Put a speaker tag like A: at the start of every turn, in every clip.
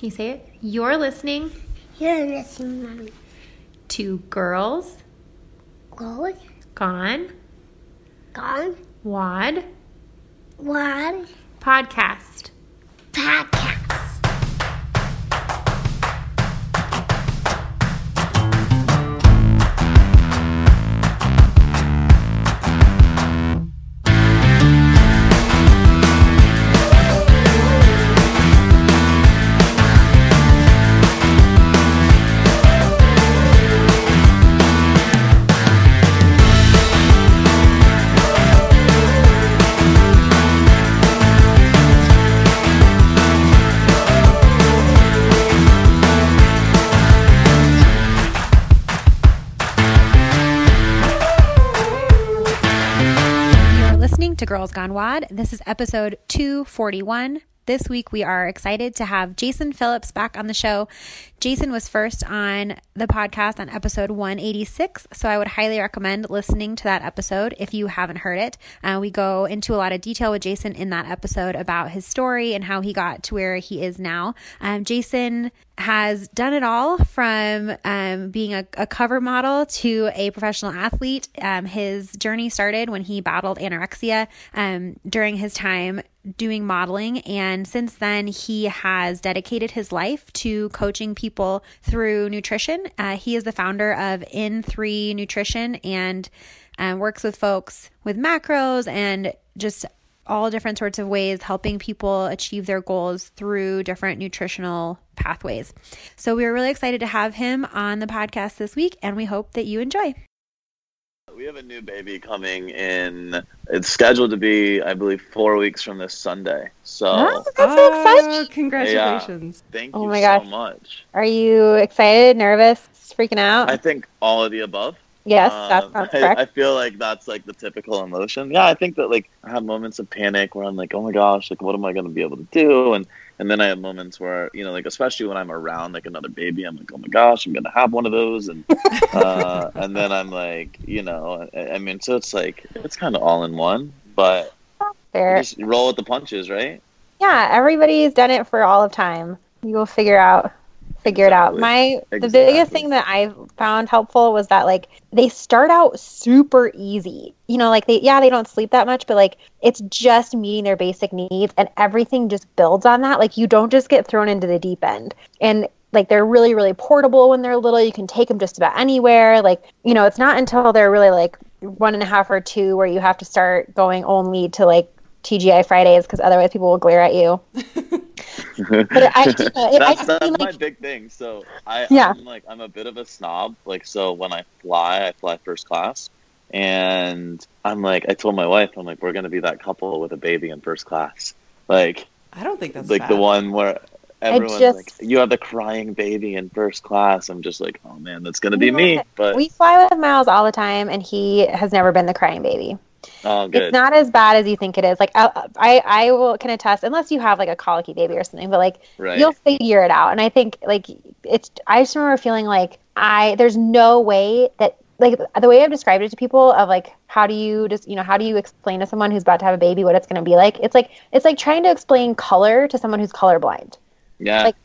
A: Can you say it? You're listening
B: You're listening, Mommy.
A: to Girls
B: Gold,
A: Gone
B: gone, WOD
A: podcast.
B: podcast.
C: WOD. This is episode 241. This week we are excited to have Jason Phillips back on the show. Jason was first on the podcast on episode 186, so I would highly recommend listening to that episode if you haven't heard it. Uh, we go into a lot of detail with Jason in that episode about his story and how he got to where he is now. Um, Jason has done it all from um, being a, a cover model to a professional athlete. Um, his journey started when he battled anorexia um, during his time doing modeling. And since then, he has dedicated his life to coaching people through nutrition. Uh, he is the founder of N3 Nutrition and um, works with folks with macros and just all different sorts of ways helping people achieve their goals through different nutritional pathways. So we are really excited to have him on the podcast this week and we hope that you enjoy.
D: We have a new baby coming in. It's scheduled to be, I believe, four weeks from this Sunday. So
C: Oh, that's
E: Oh, congratulations.
D: thank
C: Oh
D: you
C: my
D: so
C: gosh.
D: much.
C: Are you excited, nervous, freaking out?
D: I think all of the above.
C: yes, that
D: Um,
C: sounds
D: I,
C: correct.
D: I feel like that's like the typical emotion. Yeah, I think that like I have moments of panic where I'm like, oh my gosh, like what am I going to be able to do? And and then I have moments where you know, like especially when I'm around like another baby, I'm like, oh my gosh, I'm going to have one of those. And uh, and then I'm like, you know, I, I mean, so it's like it's kind of all in one, but
C: Fair.
D: just roll with the punches, right?
C: Yeah, everybody's done it for all of time. You will figure out figure it out.
D: Exactly.
C: My the biggest thing that I found helpful was that like they start out super easy. You know, like they yeah, they don't sleep that much, but like it's just meeting their basic needs and everything just builds on that. Like you don't just get thrown into the deep end. And like they're really really portable when they're little. You can take them just about anywhere. Like, you know, it's not until they're really like one and a half or two where you have to start going only to like TGI Fridays because otherwise people will glare at you. But I, you know, it, I
D: that's
C: just
D: that's
C: mean,
D: my big thing. So I,
C: Yeah.
D: I'm like I'm a bit of a snob. Like so when I fly, I fly first class, and I'm like I told my wife, I'm like we're gonna be that couple with a baby in first class, like
E: I don't think that's
D: like the one where everyone's
C: just-
D: like you have the crying baby in first class. I'm just like oh man, that's gonna be me.
C: what?
D: But
C: we fly with Miles all the time, and he has never been the crying baby.
D: Oh good.
C: It's not as bad as you think it is. Like I, I, I will can attest, unless you have like a colicky baby or something. But like
D: right.
C: you'll figure it out. And I think like it's. I just remember feeling like I there's no way that like the way I've described it to people of like how do you just you know how do you explain to someone who's about to have a baby what it's going to be like? It's like it's like trying to explain color to someone who's colorblind.
D: yeah.
C: like,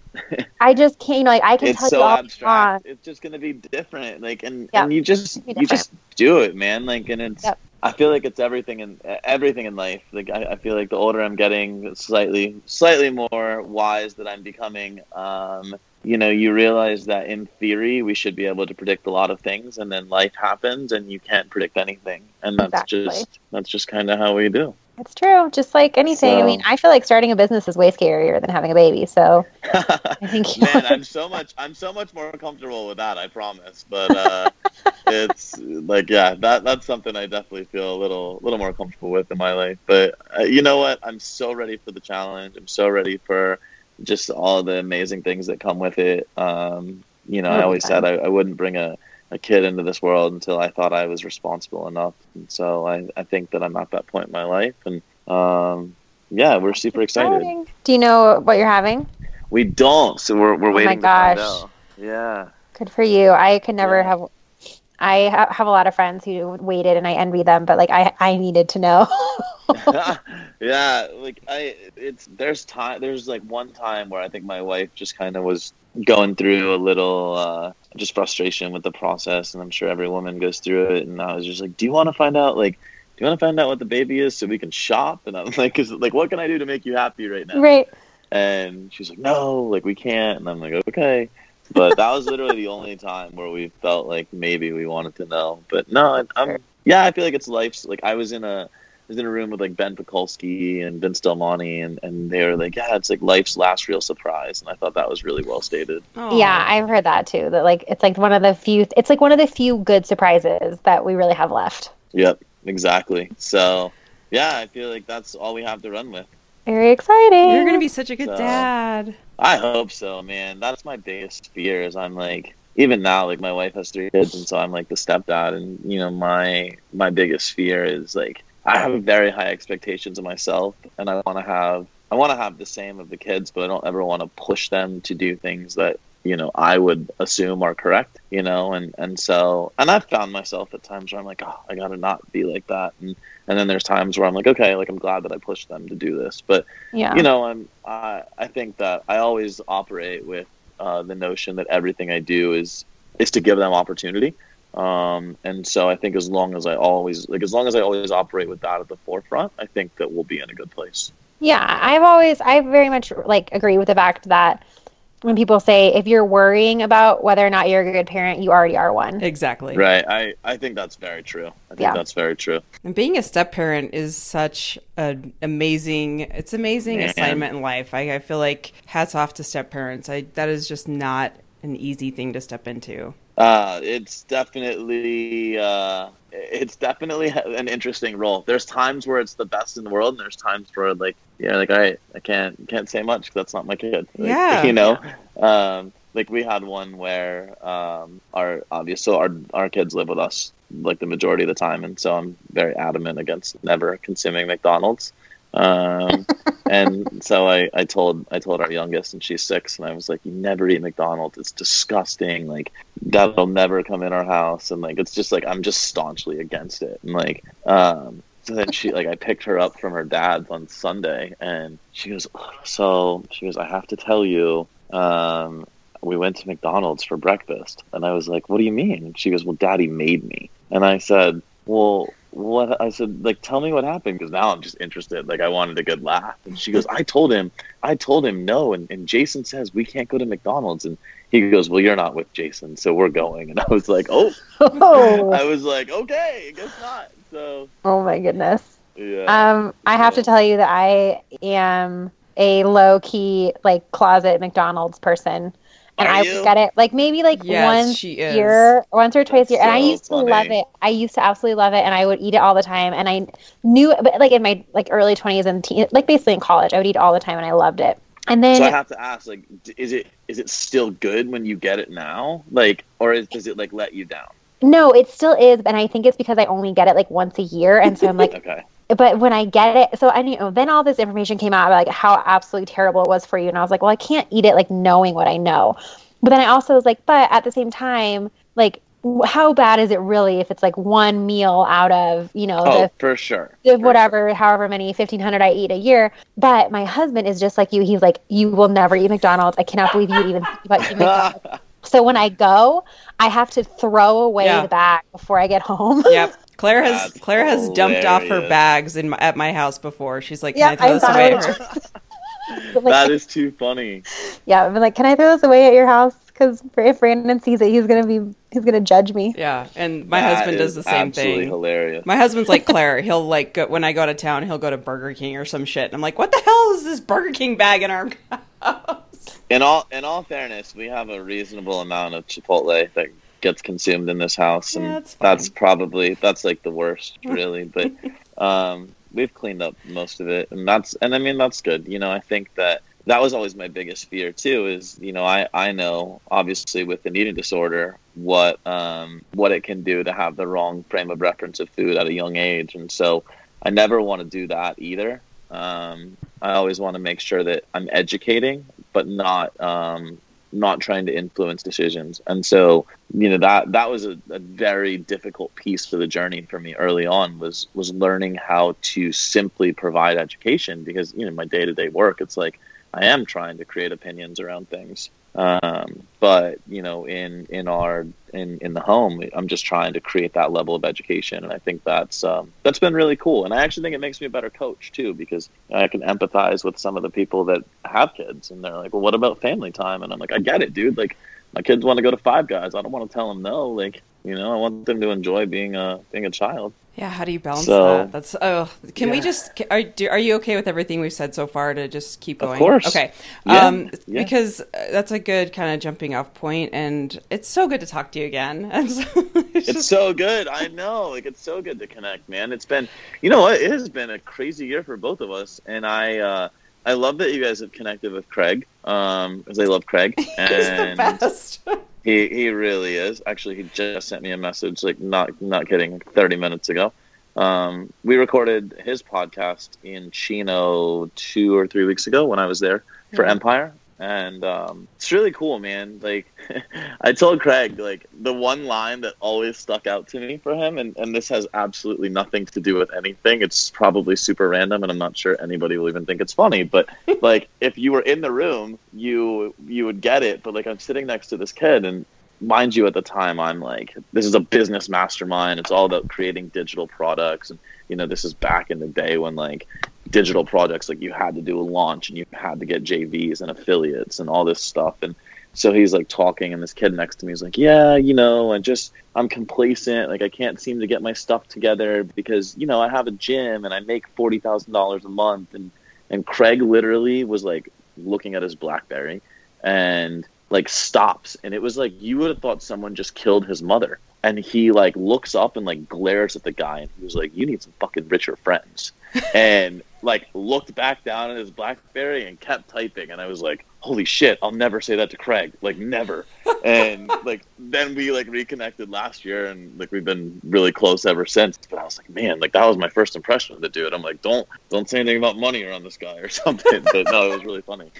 C: I just can't. You know, like I can
D: it's
C: tell
D: so
C: you all
D: abstract. It's just gonna be different. Like and,
C: Yeah.
D: and you just you just do it, man. Like and it's
C: Yep.
D: I feel like it's everything in everything in life. Like I, I feel like the older I'm getting, slightly slightly more wise that I'm becoming. Um, you know, you realize that in theory we should be able to predict a lot of things, and then life happens and you can't predict anything, and that's
C: Exactly.
D: just that's just kind of how we do.
C: It's true. Just like anything. I mean, I feel like starting a business is way scarier than having a baby. So I think
D: Man, I'm so much I'm so much more comfortable with that, I promise. But uh, it's like yeah, that that's something I definitely feel a little little more comfortable with in my life. But uh, you know what? I'm so ready for the challenge. I'm so ready for just all the amazing things that come with it. Um, you know, I always said I, I wouldn't bring a, a kid into this world until I thought I was responsible enough. And so I, I think that I'm at that point in my life and um, yeah, we're super excited.
C: Do you know what you're having?
D: We don't, so we're we're
C: Oh my
D: waiting
C: gosh.
D: Yeah.
C: Good for you. I could never
D: Yeah.
C: have. I have a lot of friends who waited, and I envy them. But like, I I needed to know.
D: yeah, like I, it's there's time. There's like one time where I think my wife just kind of was going through a little uh, just frustration with the process, and I'm sure every woman goes through it. And I was just like, "Do you want to find out? Like, do you want to find out what the baby is so we can shop?" And I'm like, "Cause like, what can I do to make you happy right now?"
C: Right.
D: And she's like, "No, like we can't." And I'm like, "Okay." But that was literally the only time where we felt like maybe we wanted to know. But no, I'm yeah, I feel like it's life's like I was in a was in a room with like Ben Pakulski and Vince Del Monte, and, and they were like, yeah, it's like life's last real surprise. And I thought that was really well stated.
E: Aw.
C: Yeah, I've heard that too. That like it's like one of the few. It's like one of the few good surprises that we really have left.
D: Yep, exactly. So, yeah, I feel like that's all we have to run with.
C: Very exciting.
E: You're gonna be such a good
D: So-
E: dad.
D: I hope so, man. That's my biggest fear is I'm like even now like my wife has three kids and so I'm like the stepdad and you know my my biggest fear is like I have very high expectations of myself and I want to have I want to have the same of the kids but I don't ever want to push them to do things that you know I would assume are correct you know and and so and I've found myself at times where I'm like oh I got to not be like that and and then there's times where I'm like okay like I'm glad that I pushed them to do this but
C: yeah.
D: you know, I'm I I think that I always operate with uh, the notion that everything I do is is to give them opportunity. Um, and so I think as long as I always like as long as I always operate with that at the forefront, I think that we'll be in a good place.
C: Yeah, I've always, I very much like agree with the fact that when people say if you're worrying about whether or not you're a good parent, you already are one.
E: Exactly.
D: Right. I I think that's very true. I think
C: Yeah.
D: that's very true.
E: And being a step parent is such an amazing it's amazing
D: Man.
E: assignment in life. I, I feel like hats off to step parents. I that is just not an easy thing to step into.
D: Uh, it's definitely uh, it's definitely an interesting role. There's times where it's the best in the world, and there's times where like yeah, like I I can't can't say much 'cause that's not my kid. Like,
E: Yeah.
D: you know. Um, like we had one where um, our obvious so our our kids live with us like the majority of the time, and so I'm very adamant against never consuming McDonald's. Um, and so I, I told I told our youngest, and she's six, and I was like, "You never eat McDonald's. It's disgusting. Like that'll never come in our house." And like it's just like I'm just staunchly against it. And like um, so then she like I picked her up from her dad's on Sunday, and she goes, "So she goes, I have to tell you." Um, we went to McDonald's for breakfast. And I was like, what do you mean? She goes, well, daddy made me. And I said, well, what? I said, like, tell me what happened because now I'm just interested. Like, I wanted a good laugh. And she goes, I told him, I told him no. And, and Jason says we can't go to McDonald's. And he goes, well, you're not with Jason, so we're going. And I was like, oh,
C: Oh,
D: I was like, okay, I guess not. So,
C: oh my goodness.
D: yeah.
C: Um, I have to tell you that I am a low key like closet McDonald's person. And
D: Are
C: I
D: you?
C: get it like maybe like
E: Yes,
C: once
E: she is.
C: year, once or twice a year, and I
D: so
C: used to
D: funny.
C: love it. I used to absolutely love it, and I would eat it all the time. And I knew, but like in my like early twenties and teen, like basically in college, I would eat all the time, and I loved it. And then
D: So I have to ask, like, is it is it still good when you get it now, like, or is, does it like let you down?
C: No, it still is, and I think it's because I only get it like once a year, and so I'm like,
D: Okay,
C: but when I get it, so I you know, then all this information came out about like how absolutely terrible it was for you, and I was like, well, I can't eat it like knowing what I know. But then I also was like, but at the same time, like, how bad is it really if it's like one meal out of you know
D: oh,
C: the
D: for sure,
C: the
D: For
C: whatever, however many, 1500 I eat a year. But my husband is just like you. He's like, you will never eat McDonald's. I cannot believe you even think about eating McDonald's.
D: Sure.
C: so when I go, I have to throw away
E: Yeah.
C: the bag before I get home.
E: Yep. Claire has
D: That's
E: Claire has dumped off her bags in my, at my house before. She's like,
C: Yeah,
E: "Can I throw
C: I've
E: this away?"
C: over- Like,
D: that is too funny.
C: Yeah, I've been like, can I throw this away at your house? Because if Brandon sees it, he's gonna be he's gonna judge me.
E: Yeah, and my
D: That
E: husband does the same
D: absolutely
E: thing.
D: Hilarious.
E: My husband's like Claire. He'll like go, when I go to town, he'll go to Burger King or some shit. And I'm like, "What the hell is this Burger King bag in our house?"
D: In all in all fairness, we have a reasonable amount of Chipotle that gets consumed in this house, and
E: Yeah, that's
D: that's probably that's like the worst, really. But um, we've cleaned up most of it, and that's and I mean that's good. You know, I think that that was always my biggest fear too. Is you know I I know obviously with an eating disorder what um what it can do to have the wrong frame of reference of food at a young age, and so I never want to do that either. Um, I always want to make sure that I'm educating, but not um, not trying to influence decisions. And so, you know, that that was a, a very difficult piece for the journey for me early on was was learning how to simply provide education because, you know, my day to day work, it's like I am trying to create opinions around things. Um, but you know, in in our in in the home, I'm just trying to create that level of education, and I think that's um, that's been really cool. And I actually think it makes me a better coach too because I can empathize with some of the people that have kids, and they're like, "Well, what about family time?" And I'm like, "I get it, dude. Like, my kids want to go to Five Guys. I don't want to tell them no. Like, you know, I want them to enjoy being a being a child."
E: Yeah, how do you balance
D: So-
E: that? That's oh, can we just are are you okay with everything we've said so far to just keep going?
D: Of
E: going?
D: course.
E: Okay.
D: Yeah,
E: Um
D: yeah.
E: because uh, that's a good kind of jumping off point and it's so good to talk to you again. It's
D: It's
E: just,
D: so good. I know. Like it's so good to connect, man. It's been, you know what? It has been a crazy year for both of us, and I, uh, I love that you guys have connected with Craig, um, because I love Craig,
E: he's
D: and
E: the best.
D: he he really is. Actually, he just sent me a message, like not not kidding, thirty minutes ago. Um, we recorded his podcast in Chino two or three weeks ago when I was there for. Empire, and um, it's really cool, man. Like I told Craig, like the one line that always stuck out to me for him, and, and this has absolutely nothing to do with anything. It's probably super random, and I'm not sure anybody will even think it's funny. But like, if you were in the room, you you would get it. But like, I'm sitting next to this kid, and mind you, at the time, I'm like, this is a business mastermind. It's all about creating digital products, and you know, this is back in the day when like digital projects, like you had to do a launch and you had to get JVs and affiliates and all this stuff, and so he's like talking, and this kid next to me is like, "Yeah, you know, I just I'm complacent. Like I can't seem to get my stuff together because you know I have a gym and I make forty thousand dollars a month." And and Craig literally was like looking at his BlackBerry and like stops, and it was like you would have thought someone just killed his mother. And he like looks up and like glares at the guy, and he was like, "You need some fucking richer friends." And like looked back down at his BlackBerry and kept typing, and I was like, "Holy shit! I'll never say that to Craig, like never." and like then we like reconnected last year, and like we've been really close ever since. But I was like, man, like that was my first impression of the dude. I'm like, don't don't say anything about money around this guy or something. but no, it was really funny.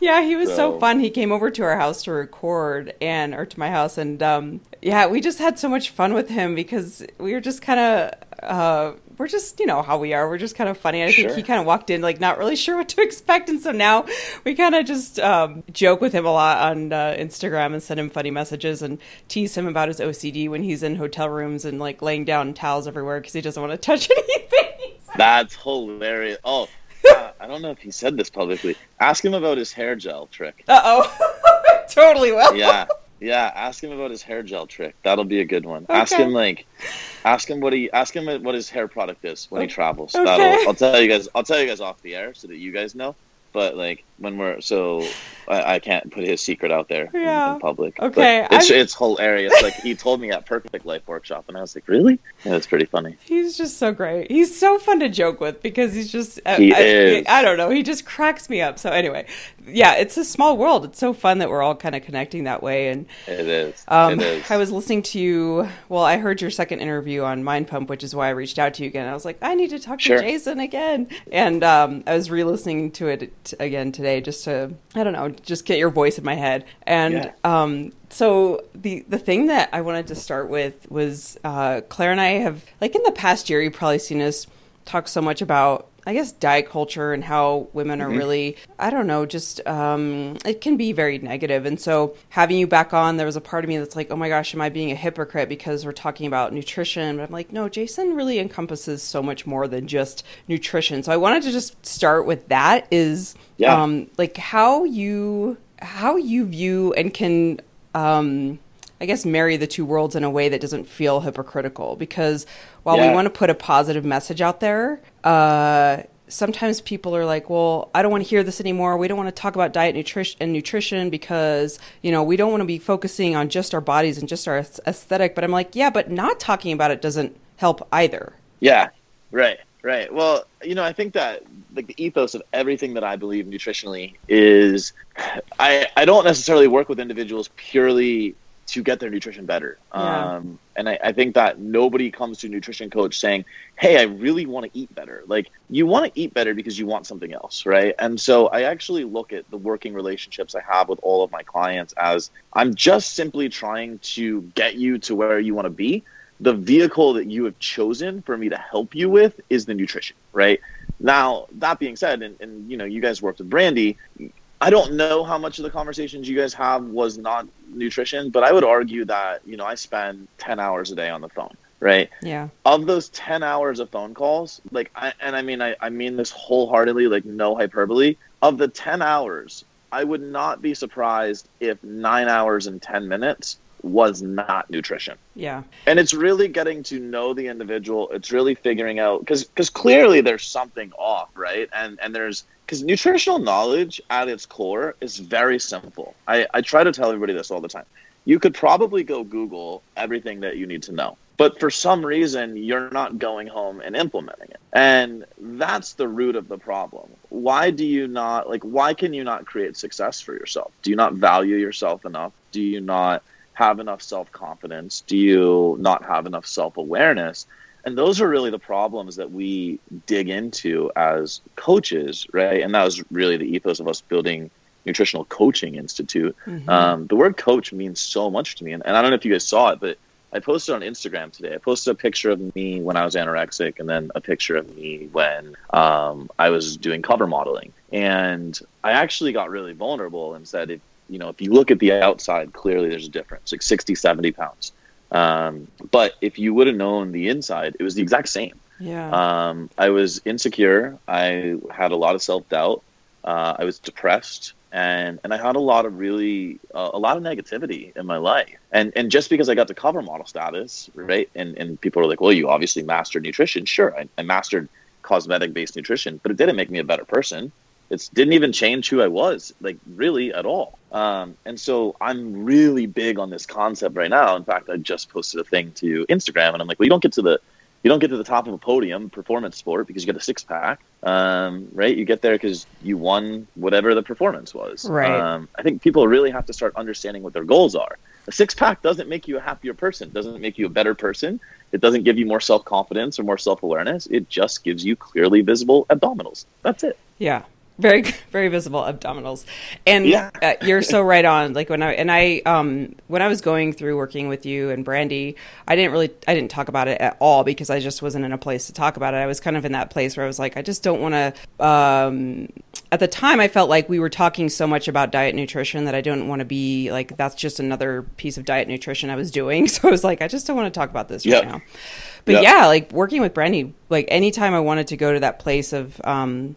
E: Yeah, he was so,
D: So-
E: fun. He came over to our house to record and or to my house and um yeah, we just had so much fun with him because we were just kind of uh we're just, you know, how we are. We're just kind of funny. I think he kind of walked in like not really sure what to expect and so now we kind of just um joke with him a lot on uh, Instagram and send him funny messages and tease him about his OCD when he's in hotel rooms and like laying down towels everywhere because he doesn't want to touch anything.
D: That's hilarious. Oh, uh, I don't know if he said this publicly. Ask him about his hair gel trick.
E: Uh-oh. totally will.
D: yeah yeah ask him about his hair gel trick. That'll be a good one. Ask him like ask him what he ask him what his hair product is when he travels.
E: Okay.
D: that'll i'll tell you guys i'll tell you guys off the air so that you guys know. But like when we're so I, I can't put his secret out there in-
E: Yeah.
D: in, public. But
E: Okay,
D: it's
E: I'm-
D: it's hilarious. Like he told me at Perfect Life Workshop, and I was like, really? Yeah, it's pretty funny.
E: He's just so great. He's so fun to joke with because he's just I,
D: He
E: I,
D: is.
E: I don't know. He just cracks me up. So anyway, yeah, it's a small world. It's so fun that we're all kind of connecting that way. And
D: It is.
E: um,
D: it is.
E: I was listening to you. Well, I heard your second interview on Mind Pump, which is why I reached out to you again. I was like, I need to talk
D: Sure.
E: to Jason again. And um, I was re-listening to it again today, just to I don't know, just get your voice in my head. And
D: Yeah.
E: um, so the the thing that I wanted to start with was uh, Claire and I have like in the past year, you've probably seen us talk so much about. I guess diet culture and how women are really, I don't know, just um, it can be very negative. And so having you back on, there was a part of me that's like, oh my gosh, am I being a hypocrite because we're talking about nutrition? But I'm like, no, Jason really encompasses so much more than just nutrition. So I wanted to just start with that. Is
D: Yeah.
E: um, like how you how you view and can um, I guess marry the two worlds in a way that doesn't feel hypocritical because while we want to put a positive message out there, uh, sometimes people are like, "Well, I don't want to hear this anymore. We don't want to talk about diet nutrition and nutrition because you know we don't want to be focusing on just our bodies and just our aesthetic." But I'm like, "Yeah, but not talking about it doesn't help either."
D: Yeah, right, right. Well, you know, I think that like the ethos of everything that I believe nutritionally is I I don't necessarily work with individuals purely to get their nutrition better.
E: Yeah.
D: Um, and I, I think that nobody comes to a nutrition coach saying, Hey, I really want to eat better. Like you want to eat better because you want something else, right? And so I actually look at the working relationships I have with all of my clients as I'm just simply trying to get you to where you want to be. The vehicle that you have chosen for me to help you with is the nutrition, right? Now, that being said, and, and you know, you guys worked with Brandy, I don't know how much of the conversations you guys have was not nutrition, but I would argue that, you know, I spend 10 hours a day on the phone, right?
E: Yeah.
D: Of those 10 hours of phone calls, like, I, and I mean, I, I mean this wholeheartedly, like, no hyperbole. Of the 10 hours, I would not be surprised if nine hours and 10 minutes was not nutrition.
E: Yeah.
D: and it's really getting to know the individual. It's really figuring out because because clearly there's something off right? And and there's because nutritional knowledge at its core is very simple. I, I try to tell everybody this all the time. You could probably go google everything that you need to know but for some reason you're not going home and implementing it. And that's the root of the problem. Why do you not like why can you not create success for yourself? Do you not value yourself enough? Do you not have enough self confidence? Do you not have enough self awareness? And those are really the problems that we dig into as coaches, right? And that was really the ethos of us building Nutritional Coaching Institute. Um, the word coach means so much to me. And, and I don't know if you guys saw it, but I posted on Instagram today. I posted a picture of me when I was anorexic and then a picture of me when um, I was doing cover modeling. And I actually got really vulnerable and said, if, you know, if you look at the outside, clearly there's a difference, like 60, 70 pounds. Um, but if you would have known the inside, it was the exact same.
E: Yeah.
D: Um, I was insecure. I had a lot of self doubt. Uh, I was depressed, and and I had a lot of really uh, a lot of negativity in my life. And and just because I got to cover model status, right? And and people are like, well, you obviously mastered nutrition. Sure, I, I mastered cosmetic based nutrition, but it didn't make me a better person. It didn't even change who I was, like really at all. Um, and so I'm really big on this concept right now. In fact, I just posted a thing to Instagram, and I'm like, well, you don't get to the you don't get to the top of a podium performance sport because you get a six pack um, right you get there because you won whatever the performance was
E: Right.
D: um, i think people really have to start understanding what their goals are a six pack doesn't make you a happier person doesn't make you a better person it doesn't give you more self-confidence or more self-awareness it just gives you clearly visible abdominals that's it
E: Yeah. Very, very visible abdominals, and
D: Yeah.
E: uh, you're so right on. Like when I and I, um, when I was going through working with you and Brandy, I didn't really, I didn't talk about it at all because I just wasn't in a place to talk about it. I was kind of in that place where I was like, I just don't want to. Um, at the time, I felt like we were talking so much about diet nutrition that I didn't want to be like that's just another piece of diet nutrition I was doing. So I was like, I just don't want to talk about this
D: Yep.
E: right now. But
D: Yep.
E: yeah, like working with Brandy, like anytime I wanted to go to that place of um,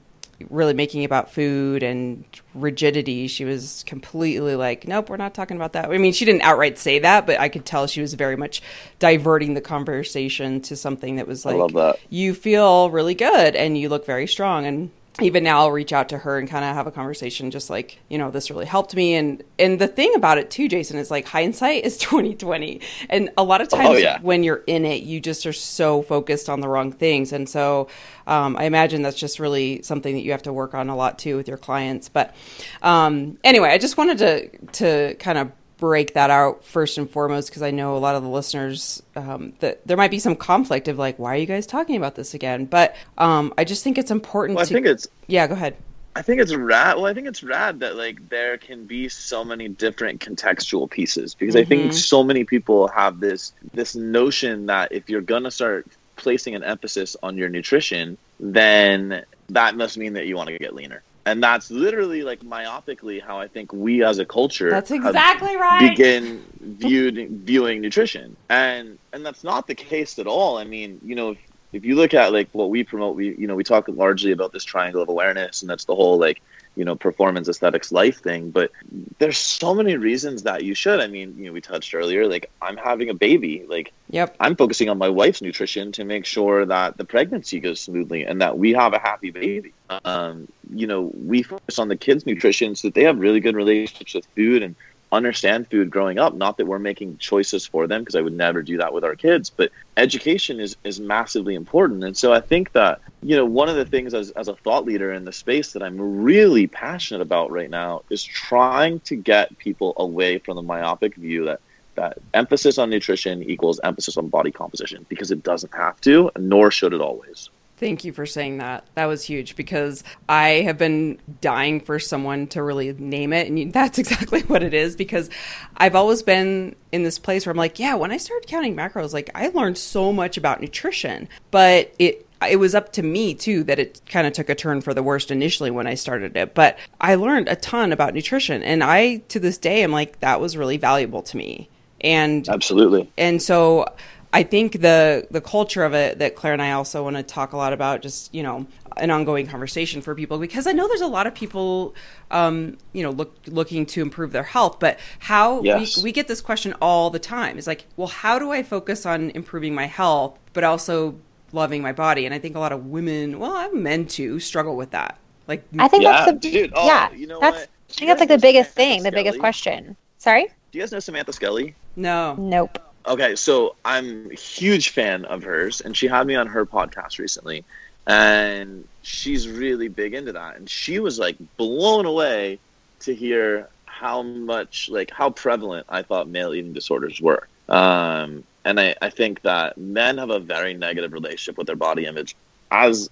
E: really making about food and rigidity, she was completely like, nope, we're not talking about that. I mean, she didn't outright say that, but I could tell she was very much diverting the conversation to something that was like, you feel really good and you look very strong. And even now I'll reach out to her and kind of have a conversation just like, you know, this really helped me. And, and the thing about it too, Jason, is like hindsight is 2020. And a lot of times
D: Oh, yeah.
E: when you're in it, you just are so focused on the wrong things. And so um, I imagine that's just really something that you have to work on a lot too with your clients. But um, anyway, I just wanted to to kind of break that out first and foremost because I know a lot of the listeners um, that there might be some conflict of like, why are you guys talking about this again? But um, I just think it's important
D: well i think it's
E: yeah, go ahead.
D: I think it's rad. Well, I think it's rad that like there can be so many different contextual pieces because I think so many people have this this notion that if you're gonna start placing an emphasis on your nutrition, then that must mean that you want to get leaner. And that's literally like myopically how I think we as a culture
E: That's exactly right.
D: begin viewed viewing nutrition and and that's not the case at all i mean you know if, if you look at like what we promote we you know we talk largely about this triangle of awareness and that's the whole like you know performance aesthetics life thing but there's so many reasons that you should i mean you know we touched earlier like i'm having a baby like
E: Yep.
D: i'm focusing on my wife's nutrition to make sure that the pregnancy goes smoothly and that we have a happy baby um, you know we focus on the kids nutrition so that they have really good relationships with food and understand food growing up not that we're making choices for them because i would never do that with our kids but education is is massively important and so i think that you know one of the things as, as a thought leader in the space that i'm really passionate about right now is trying to get people away from the myopic view that that emphasis on nutrition equals emphasis on body composition because it doesn't have to, nor should it always.
E: Thank you for saying that. That was huge because I have been dying for someone to really name it. And that's exactly what it is because I've always been in this place where I'm like, yeah, when I started counting macros, like I learned so much about nutrition, but it, it was up to me too that it kind of took a turn for the worst initially when I started it. But I learned a ton about nutrition. And I, to this day, am like, that was really valuable to me. And
D: Absolutely.
E: and so I think the the culture of it that Claire and I also want to talk a lot about, just you know, an ongoing conversation for people because I know there's a lot of people, um, you know, look looking to improve their health, but how
D: Yes.
E: we, we get this question all the time. It's like, well, how do I focus on improving my health, but also loving my body? And I think a lot of women, well, I'm men too, struggle with that. Like,
C: I think
D: Yeah,
C: that's the
D: dude. Oh,
C: yeah.
D: you know
C: that's
D: what?
C: I think that's like the biggest
D: Samantha
C: thing, the biggest question. Sorry?
D: Do you guys know Samantha Skelly?
E: no,
C: Nope.
D: Okay, so I'm a huge fan of hers, and she had me on her podcast recently, and she's really big into that. And she was like blown away to hear how much, like, how prevalent I thought male eating disorders were. Um, and I, I think that men have a very negative relationship with their body image, as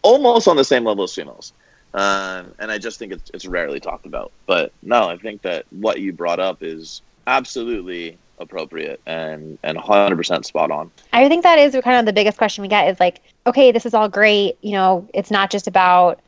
D: almost on the same level as females. Um, and I just think it's, it's rarely talked about. But no, I think that what you brought up is absolutely appropriate and and 100% spot on.
C: I think that is kind of the biggest question we get is like, okay, this is all great. You know, it's not just about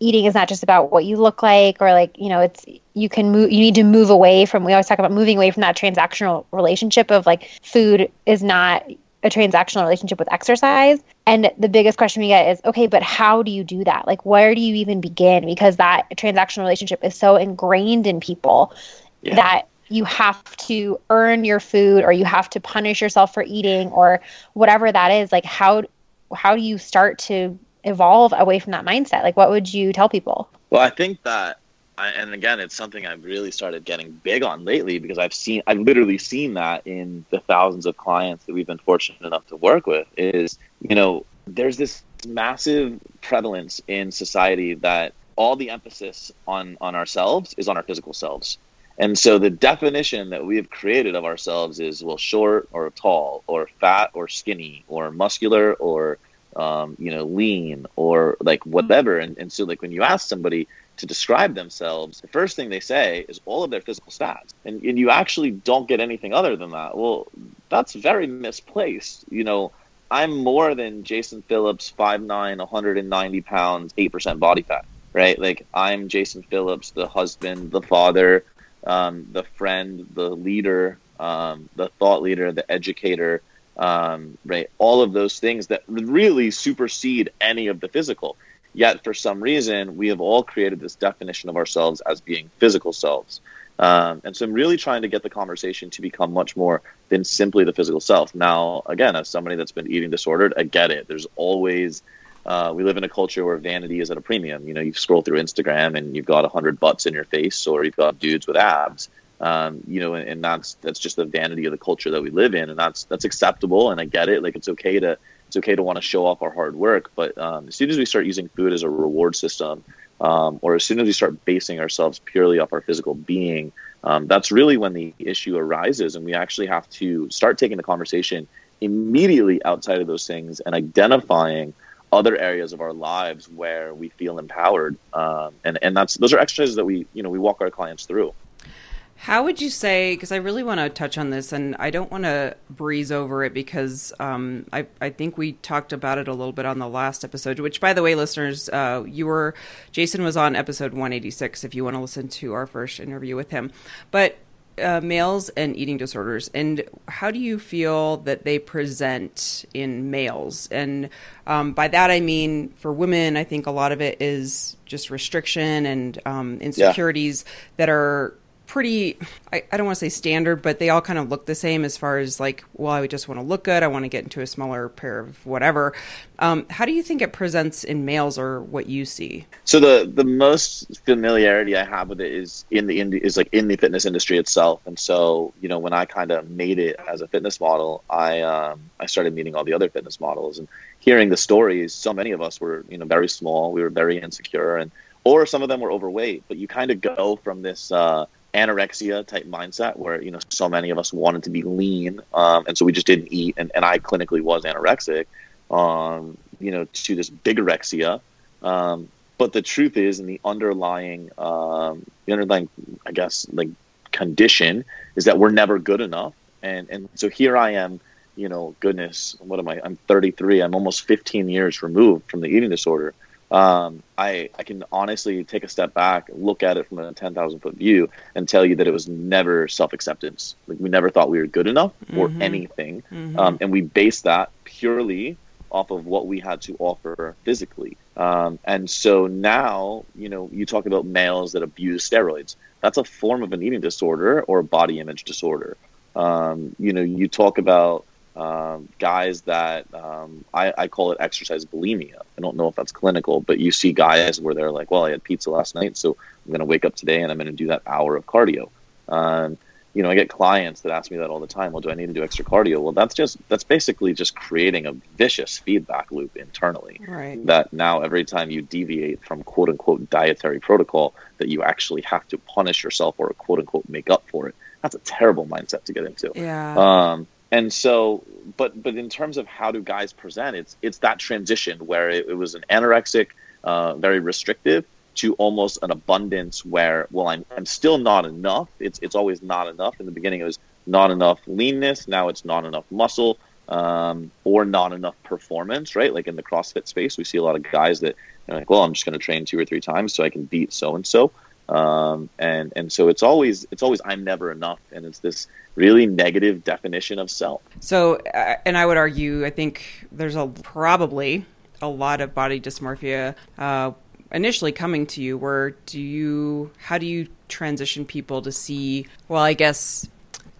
C: eating is not just about what you look like or like, you know, it's you can move you need to move away from we always talk about moving away from that transactional relationship of like food is not a transactional relationship with exercise. And the biggest question we get is, okay, but how do you do that? Like, where do you even begin? Because that transactional relationship is so ingrained in people
D: Yeah.
C: that you have to earn your food or you have to punish yourself for eating or whatever that is. Like, how how do you start to evolve away from that mindset? Like, what would you tell people?
D: Well, I think that, I, and again, it's something I've really started getting big on lately because I've seen, I've literally seen that in the thousands of clients that we've been fortunate enough to work with. Is you know, there's this massive prevalence in society that all the emphasis on on ourselves is on our physical selves. And so the definition that we have created of ourselves is well, short or tall, or fat or skinny, or muscular or um, you know lean, or like whatever. And, and so like when you ask somebody to describe themselves, the first thing they say is all of their physical stats, and, and you actually don't get anything other than that. Well, that's very misplaced. You know, I'm more than Jason Phillips, 5'9", 190 pounds, eight percent body fat. Right? Like I'm Jason Phillips, the husband, the father, um, the friend, the leader, um, the thought leader, the educator, um, right? All of those things that really supersede any of the physical. Yet, for some reason, we have all created this definition of ourselves as being physical selves. Um, and so I'm really trying to get the conversation to become much more than simply the physical self. Now, again, as somebody that's been eating disordered, I get it. There's always uh, we live in a culture where vanity is at a premium. You know, you scroll through Instagram and you've got a hundred butts in your face, or you've got dudes with abs. Um, you know, and, and that's that's just the vanity of the culture that we live in, and that's that's acceptable, and I get it. Like it's okay to it's okay to want to show off our hard work, but um, as soon as we start using food as a reward system, um, or as soon as we start basing ourselves purely off our physical being, um, that's really when the issue arises, and we actually have to start taking the conversation immediately outside of those things and identifying other areas of our lives where we feel empowered um, and and that's those are exercises that we you know we walk our clients through
E: How would you say? Because I really want to touch on this, and I don't want to breeze over it because um, I I think we talked about it a little bit on the last episode. Which, by the way, listeners, uh, you were Jason was on episode 186. If you want to listen to our first interview with him, but uh, males and eating disorders, and how do you feel that they present in males? And um, by that I mean for women, I think a lot of it is just restriction and um, insecurities that are pretty I, I don't want to say standard but they all kind of look the same as far as like well i just want to look good i want to get into a smaller pair of whatever. Um, how do you think it presents in males or what you see?
D: So the the most familiarity i have with it is in the ind- is like in the fitness industry itself. And so you know when i kind of made it as a fitness model i um, i started meeting all the other fitness models and hearing the stories. So many of us were you know very small we were very insecure and or some of them were overweight but you kind of go from this uh anorexia type mindset where you know so many of us wanted to be lean um, and so we just didn't eat and, and i clinically was anorexic um, you know to this bigorexia um, but the truth is in the underlying um, the underlying i guess like condition is that we're never good enough. And and so here i am you know goodness what am i? I'm 33 i'm almost 15 years removed from the eating disorder um, I, I can honestly take a step back, look at it from a 10,000 foot view, and tell you that it was never self acceptance. Like, we never thought we were good enough for
E: Mhm.
D: anything.
E: Mhm.
D: Um, and we based that purely off of what we had to offer physically. Um, and so now, you know, you talk about males that abuse steroids. That's a form of an eating disorder or a body image disorder. Um, you know, you talk about um, guys that um, I, I call it exercise bulimia. I don't know if that's clinical, but you see guys where they're like, well, I had pizza last night, so I'm going to wake up today and I'm going to do that hour of cardio. Um, you know, I get clients that ask me that all the time. Well, do I need to do extra cardio? Well, that's just that's basically just creating a vicious feedback loop internally.
E: Right.
D: That now every time you deviate from quote unquote dietary protocol, that you actually have to punish yourself or quote unquote make up for it. That's a terrible mindset to get into.
E: Yeah.
D: Um, and so, but but in terms of how do guys present, it's it's that transition where it, it was an anorexic, uh, very restrictive, to almost an abundance where well, I'm I'm still not enough. It's it's always not enough. In the beginning, it was not enough leanness. Now it's not enough muscle. Um, or not enough performance, right? Like in the CrossFit space, we see a lot of guys that are like, well, I'm just going to train two or three times so I can beat so and so um, and and so it's always it's always I'm never enough, and it's this really negative definition of self.
E: So, uh, and I would argue, I think there's a probably a lot of body dysmorphia uh, initially coming to you. Where do you, how do you transition people to see? Well, I guess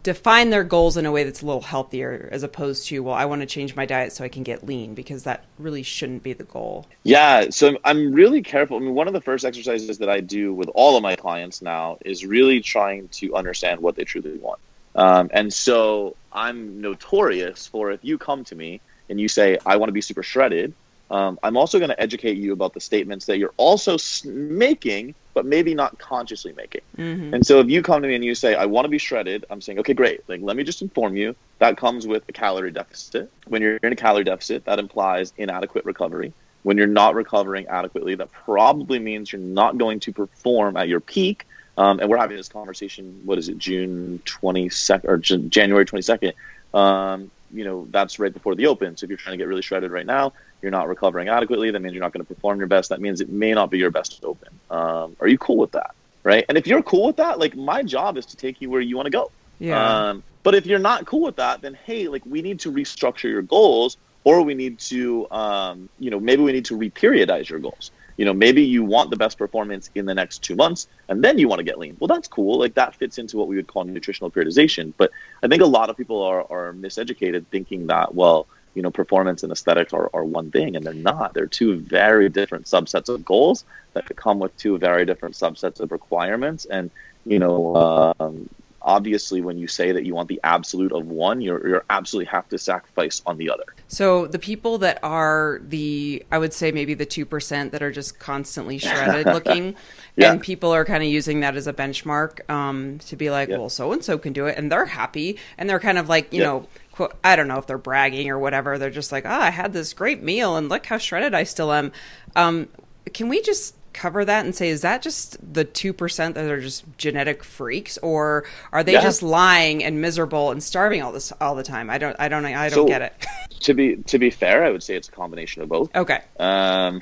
E: define their goals in a way that's a little healthier, as opposed to, well, I want to change my diet so I can get lean, because that really shouldn't be the goal.
D: Yeah, so I'm really careful. I mean, one of the first exercises that I do with all of my clients now is really trying to understand what they truly want. Um, and so I'm notorious for if you come to me and you say, I want to be super shredded, um, I'm also going to educate you about the statements that you're also making, but maybe not consciously making.
E: Mm-hmm.
D: And so if you come to me and you say, I want to be shredded, I'm saying, okay, great. Like, let me just inform you that comes with a calorie deficit. When you're in a calorie deficit, that implies inadequate recovery. When you're not recovering adequately, that probably means you're not going to perform at your peak. Um, and we're having this conversation, what is it, June 22nd or Jan- January 22nd? Um, you know, that's right before the open. So if you're trying to get really shredded right now, you're not recovering adequately. That means you're not going to perform your best. That means it may not be your best open. Um, are you cool with that? Right. And if you're cool with that, like my job is to take you where you want to go.
E: Yeah.
D: Um, but if you're not cool with that, then hey, like we need to restructure your goals, or we need to, um, you know, maybe we need to reperiodize your goals. You know, maybe you want the best performance in the next two months, and then you want to get lean. Well, that's cool. Like that fits into what we would call nutritional periodization. But I think a lot of people are are miseducated, thinking that well, you know, performance and aesthetics are, are one thing, and they're not. They're two very different subsets of goals that come with two very different subsets of requirements. And you know, um, obviously, when you say that you want the absolute of one, you're you're absolutely have to sacrifice on the other.
E: So the people that are the, I would say maybe the two percent that are just constantly shredded looking,
D: Yeah.
E: and people are kind of using that as a benchmark um, to be like,
D: Yeah.
E: well, so and so can do it, and they're happy, and they're kind of like, you
D: Yeah.
E: know, quote, I don't know if they're bragging or whatever. They're just like, ah, I had this great meal, and look how shredded I still am. Um, can we just cover that and say is that just the 2% that are just genetic freaks or are they
D: Yeah.
E: just lying and miserable and starving all this all the time i don't i don't i don't
D: So-
E: get it
D: To be to be fair, I would say it's a combination of both.
E: okay
D: Um,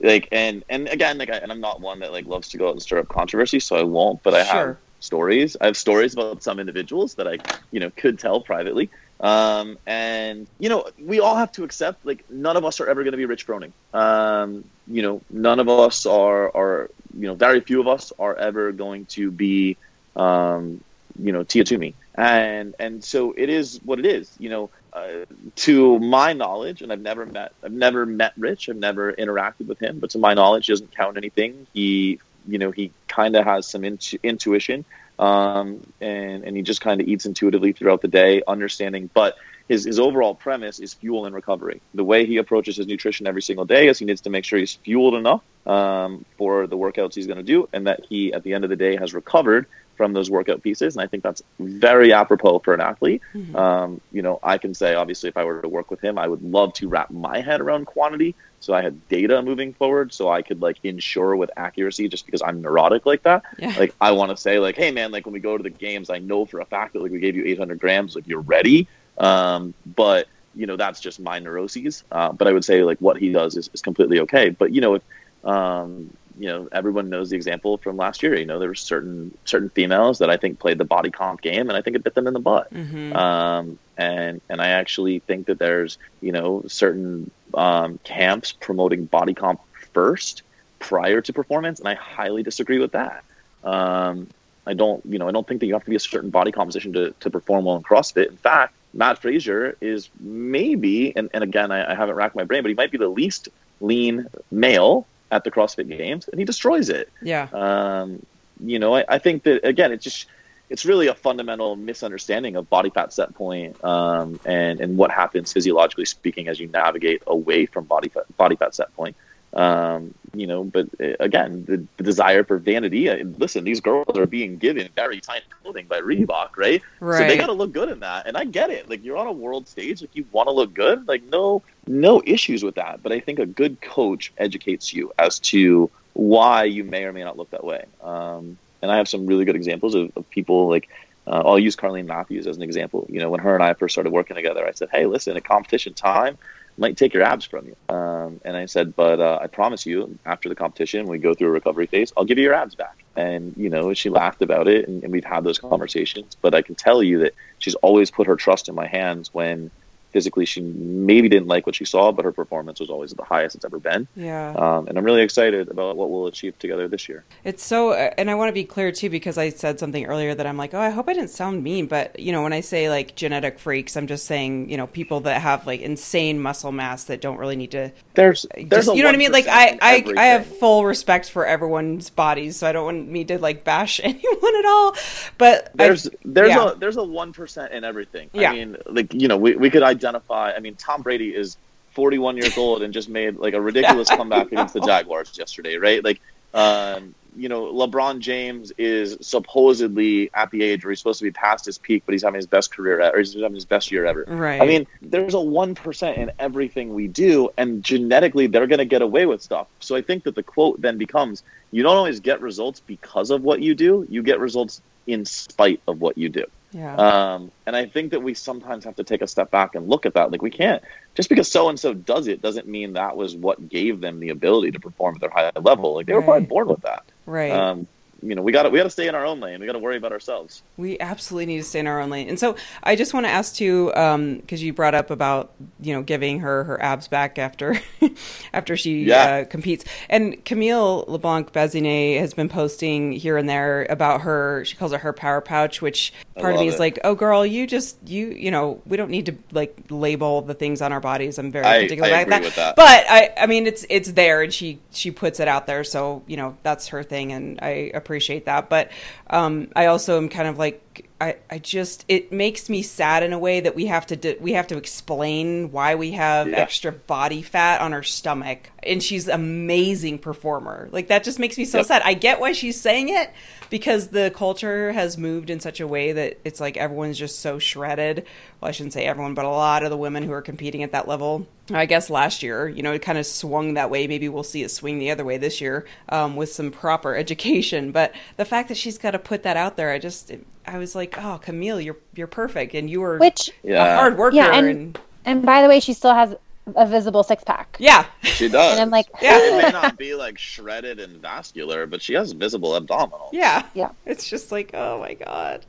D: like and and again, like I, and I'm not one that like loves to go out and stir up controversy, so I won't. But I have stories. I have stories about some individuals that I you know could tell privately. Um, and you know, we all have to accept like none of us are ever going to be Rich Froning. Um, you know, none of us are are you know very few of us are ever going to be um, you know Tia Toomey. And and so it is what it is. You know, uh, to my knowledge, and I've never met I've never met Rich. I've never interacted with him, but to my knowledge, he doesn't count anything. He you know he kind of has some intu- intuition, um, and and he just kind of eats intuitively throughout the day, understanding. But his his overall premise is fuel and recovery. The way he approaches his nutrition every single day is he needs to make sure he's fueled enough um, for the workouts he's going to do, and that he at the end of the day has recovered from those workout pieces. And I think that's very apropos for an athlete. Um, you know, I can say obviously if I were to work with him, I would love to wrap my head around quantity so I had data moving forward so I could like ensure with accuracy just because I'm neurotic like that.
E: Yeah.
D: Like I want to say like, hey man, like when we go to the games, I know for a fact that like we gave you 800 grams, like you're ready. Um, but you know that's just my neuroses. Uh, but I would say like what he does is, is completely okay. But you know if um, you know everyone knows the example from last year. You know there were certain certain females that I think played the body comp game, and I think it bit them in the butt.
E: Mhm.
D: Um, and and I actually think that there's you know certain um, camps promoting body comp first prior to performance, and I highly disagree with that. Um, I don't you know I don't think that you have to be a certain body composition to, to perform well in CrossFit. In fact, Mat Fraser is maybe, and, and again I, I haven't racked my brain, but he might be the least lean male at the CrossFit Games, and he destroys it.
E: Yeah.
D: Um, you know, I, I think that again, it's just it's really a fundamental misunderstanding of body fat set point um, and and what happens physiologically speaking as you navigate away from body fat body fat set point. Um, you know, but uh, again, the, the desire for vanity. uh, Listen, these girls are being given very tiny clothing by Reebok, right? Right. So they got to look good in that, and I get it. Like you're on a world stage, like you want to look good. Like no, no issues with that. But I think a good coach educates you as to why you may or may not look that way. Um, and I have some really good examples of, of people like. Uh, I'll use Carleen Mathews as an example. You know, when her and I first started working together, I said, "Hey, listen, at competition time, might take your abs from you." Um, and I said, "But uh, I promise you, after the competition, we go through a recovery phase, I'll give you your abs back." And you know, she laughed about it, and, and we've had those conversations. But I can tell you that she's always put her trust in my hands when physically she maybe didn't like what she saw, but her performance was always at the highest it's ever been.
E: Yeah.
D: Um, and I'm really excited about what we'll achieve together this year.
E: It's so, and I want to be clear too because I said something earlier that I'm like, oh, I hope I didn't sound mean, but you know, when I say like genetic freaks, I'm just saying, you know, people that have like insane muscle mass that don't really need to.
D: There's, there's
E: Just, you know what I mean? Like I, I, I have full respect for everyone's bodies, so I don't want me to like bash anyone at all. But I-
D: there's there's
E: yeah.
D: a there's a one percent in everything.
E: Yeah.
D: I mean, like you know, we, we could identify. I mean, Tom Brady is 41 years old and just made like a ridiculous comeback against the Jaguars yesterday, right? Like, um, you know, LeBron James is supposedly at the age where he's supposed to be past his peak, but he's having his best career, or he's having his best year ever.
E: Right.
D: I mean, there's a one percent in everything we do, and genetically, they're going to get away with stuff. So I think that the quote then becomes: you don't always get results because of what you do; you get results in spite of what you do.
E: Yeah.
D: Um, and I think that we sometimes have to take a step back and look at that. Like we can't just because so and so does it doesn't mean that was what gave them the ability to perform at their high level. Like they were probably born with that.
E: right.
D: Um, you know, we got to we got to stay in our own lane. We got to worry about ourselves.
E: We absolutely need to stay in our own lane. And so I just want to ask too, because you brought up about you know giving her her abs back after after she
D: Yeah.
E: uh, competes. And Camille LeBlanc Bazinet has been posting here and there about her. She calls it her power pouch, which part of me
D: love
E: is like, oh girl, you just you you know we don't need to like label the things on our bodies. I'm very
D: I-
E: particular
D: I
E: about
D: with that.
E: But I I mean it's it's there, and she she puts it out there, so you know that's her thing, and I appreciate that. But um, I also am kind of like I, I just it makes me sad in a way that we have to di- we have to explain why we have
D: Yeah.
E: extra body fat on our stomach and she's an amazing performer like that just makes me so
D: Yep.
E: sad I get why she's saying it because the culture has moved in such a way that it's like everyone's just so shredded well I shouldn't say everyone but a lot of the women who are competing at that level I guess last year, you know, it kind of swung that way. Maybe we'll see it swing the other way this year um, with some proper education. But the fact that she's got to put that out there, I just, I was like, oh, Camille, you're you're perfect, and you were
C: Which,
E: a
D: Yeah.
E: hard worker,
C: yeah, and,
E: and,
C: and by the way, she still has a visible six pack.
E: yeah,
D: She does.
C: And I'm like,
E: Yeah.
D: it may not be like shredded and vascular, but she has visible abdominal.
E: yeah,
C: Yeah.
E: It's just like, oh my god,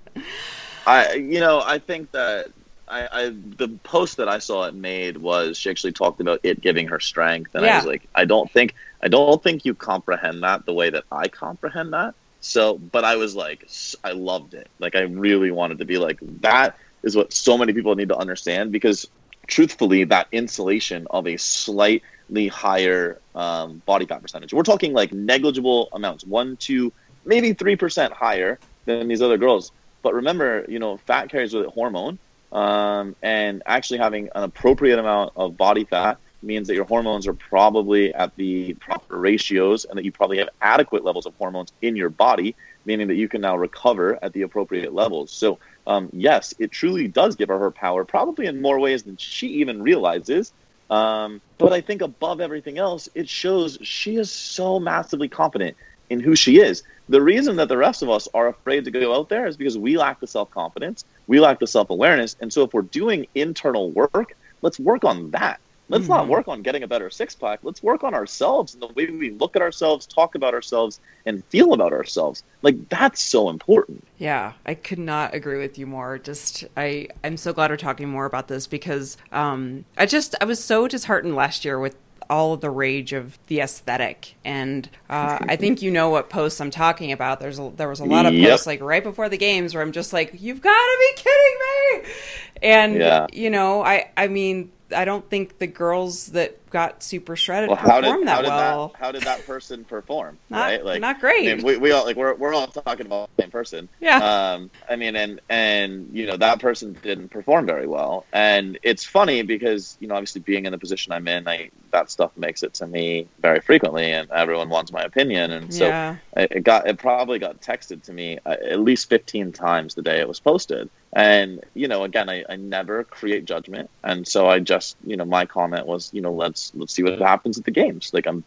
D: I, you know, I think that I, I, the post that I saw it made was she actually talked about it giving her strength, and I was like, I don't think, I don't think you comprehend that the way that I comprehend that. So, but I was like, I loved it. Like, I really wanted to be like, that is what so many people need to understand because, truthfully, that insulation of a slightly higher um, body fat percentage, we're talking like negligible amounts, one, two, maybe three percent higher than these other girls. But remember, you know, fat carries with it hormone, Um, and actually having an appropriate amount of body fat means that your hormones are probably at the proper ratios and that you probably have adequate levels of hormones in your body, meaning that you can now recover at the appropriate levels. So, um, yes, it truly does give her her power, probably in more ways than she even realizes. Um, but I think above everything else, it shows she is so massively confident in who she is. The reason that the rest of us are afraid to go out there is because we lack the self confidence, we lack the self awareness. And so if we're doing internal work, let's work on that. Let's not work on getting a better six pack. Let's work on ourselves and the way we look at ourselves, talk about ourselves, and feel about ourselves. Like that's so important.
E: Yeah, I could not agree with you more. Just I I'm so glad we're talking more about this because um I just I was so disheartened last year with all of the rage of the aesthetic and uh, i think you know what posts i'm talking about there's a, there was a lot of
D: Yep.
E: posts like right before the games where i'm just like you've got to be kidding me and
D: Yeah.
E: you know i i mean i don't think the girls that got super shredded
D: Well, how did
E: that
D: how did
E: well
D: that how did that person perform?
E: Not-
D: right? Like
E: not great.
D: I mean, we, we all like we're we're all talking about the same person.
E: Yeah.
D: Um. I mean, and and you know that person didn't perform very well, and it's funny because you know obviously being in the position I'm in, I that stuff makes it to me very frequently, and everyone wants my opinion, and so
E: Yeah.
D: it it got it probably got texted to me uh, at least 15 times the day it was posted and you know again I, I never create judgment and so i just you know my comment was you know let's let's see what happens at the games. Like i'm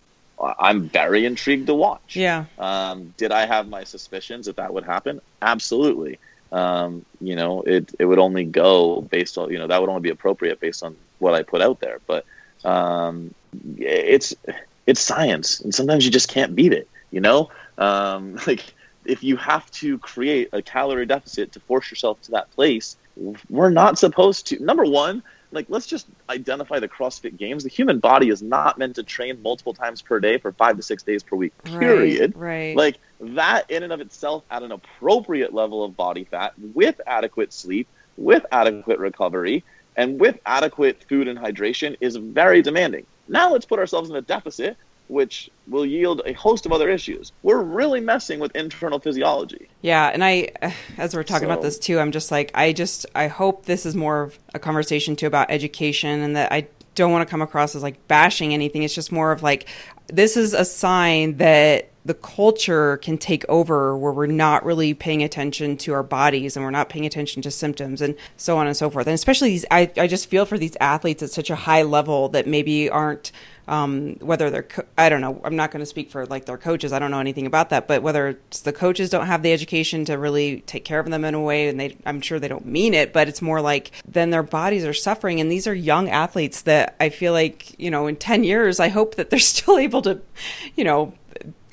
D: i'm very intrigued to watch.
E: Yeah.
D: Um, did i have my suspicions that that would happen? Absolutely. Um, you know it, it would only go based on you know that would only be appropriate based on what i put out there. But um, it's it's science and sometimes you just can't beat it you know? Um, like if you have to create a calorie deficit to force yourself to that place we're not supposed to. Number one like let's just identify the crossfit games. The human body is not meant to train multiple times per day for five to six days per week period.
E: right.
D: Like that in and of itself at an appropriate level of body fat with adequate sleep with adequate recovery and with adequate food and hydration is very demanding. Now let's put ourselves in a deficit which will yield a host of other issues we're really messing with internal physiology
E: Yeah, and I, as we're talking about this too, I'm just like, I just, I hope this is more of a conversation too about education, and that I don't want to come across as like bashing anything. It's just more of like, this is a sign that the culture can take over where we're not really paying attention to our bodies and we're not paying attention to symptoms and so on and so forth. And especially these, I, I just feel for these athletes at such a high level that maybe aren't um, whether they're co- I don't know I'm not going to speak for like their coaches I don't know anything about that but whether the coaches don't have the education to really take care of them in a way and they I'm sure they don't mean it but it's more like then their bodies are suffering and these are young athletes that I feel like you know in 10 years I hope that they're still able to you know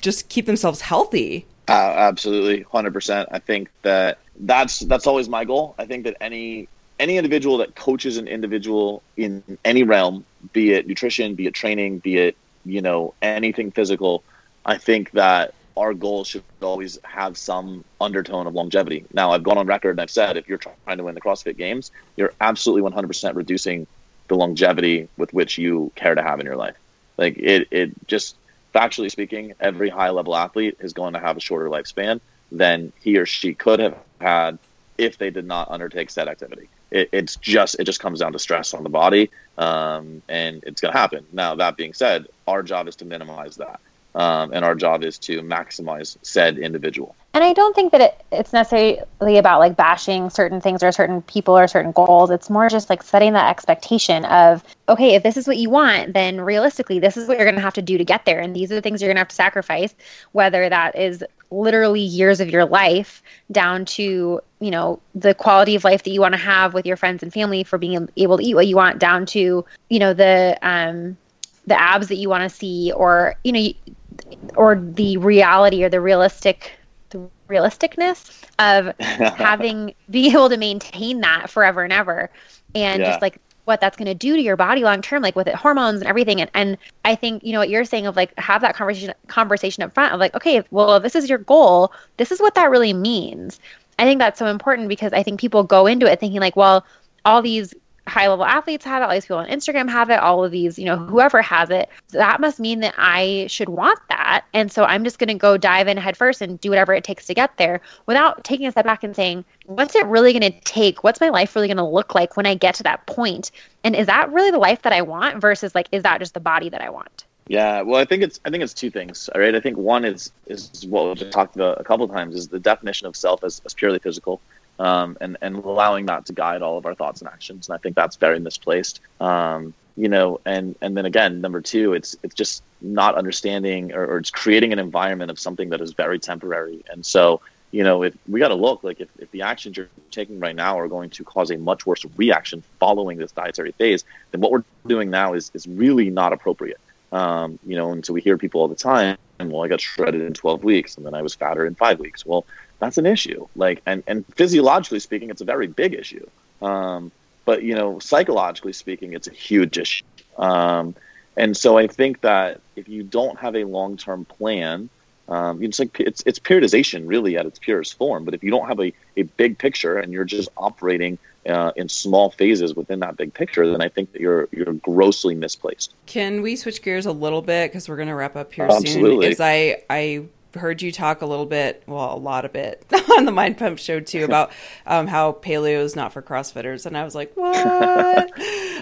E: just keep themselves healthy
D: Uh, absolutely, hundred percent. I think that that's that's always my goal. I think that any any individual that coaches an individual in any realm, be it nutrition, be it training, be it you know anything physical, I think that our goal should always have some undertone of longevity. Now, I've gone on record and I've said if you're trying to win the CrossFit Games, you're absolutely 100% reducing the longevity with which you care to have in your life. Like it, it just factually speaking, every high level athlete is going to have a shorter lifespan than he or she could have had if they did not undertake said activity. It, it's just it just comes down to stress on the body, um, and it's going to happen. Now that being said, our job is to minimize that, um, and our job is to maximize said individual.
C: And I don't think that it, it's necessarily about like bashing certain things or certain people or certain goals. It's more just like setting that expectation of, okay, if this is what you want, then realistically, this is what you're going to have to do to get there. And these are the things you're going to have to sacrifice, whether that is literally years of your life down to, you know, the quality of life that you want to have with your friends and family for being able to eat what you want down to, you know, the, um, the abs that you want to see or, you know, or the reality or the realistic realisticness of having being able to maintain that forever and ever. And
D: Yeah.
C: just like what that's going to do to your body long term like with it hormones and everything. And, and i think you know what you're saying of like have that conversation conversation up front of like okay well if this is your goal. This is what that really means. I think that's so important because i think people go into it thinking like well all these high level athletes have it, all these people on Instagram have it, all of these, you know, whoever has it. That must mean that I should want that. And so I'm just going to go dive in head first and do whatever it takes to get there without taking a step back and saying, what's it really going to take? What's my life really going to look like when I get to that point? And is that really the life that I want versus like, is that just the body that I want?
D: Yeah, well, I think it's I think it's two things. All right, I think one is is what we just talked about a couple of times is the definition of self as, as purely physical, um, and and allowing that to guide all of our thoughts and actions. And I think that's very misplaced. Um, you know, and and then again, number two, it's it's just not understanding or, or it's creating an environment of something that is very temporary. And so, you know, if we got to look like if, if the actions you're taking right now are going to cause a much worse reaction following this dietary phase, then what we're doing now is is really not appropriate. Um, you know, and so we hear people all the time, well, I got shredded in 12 weeks and then I was fatter in five weeks. Well, that's an issue. Like, and, and physiologically speaking, it's a very big issue. Um, but, you know, psychologically speaking, it's a huge issue. Um, and so I think that if you don't have a long term plan, um, it's like it's, it's periodization really at its purest form. But if you don't have a, a big picture and you're just operating uh, in small phases within that big picture, then I think that you're you're grossly misplaced.
E: Can we switch gears a little bit because we're going to wrap up here
D: Absolutely.
E: soon? Is I I heard you talk a little bit, well, a lot of it on the Mind Pump show too about um, how paleo is not for CrossFitters, and I was like, what?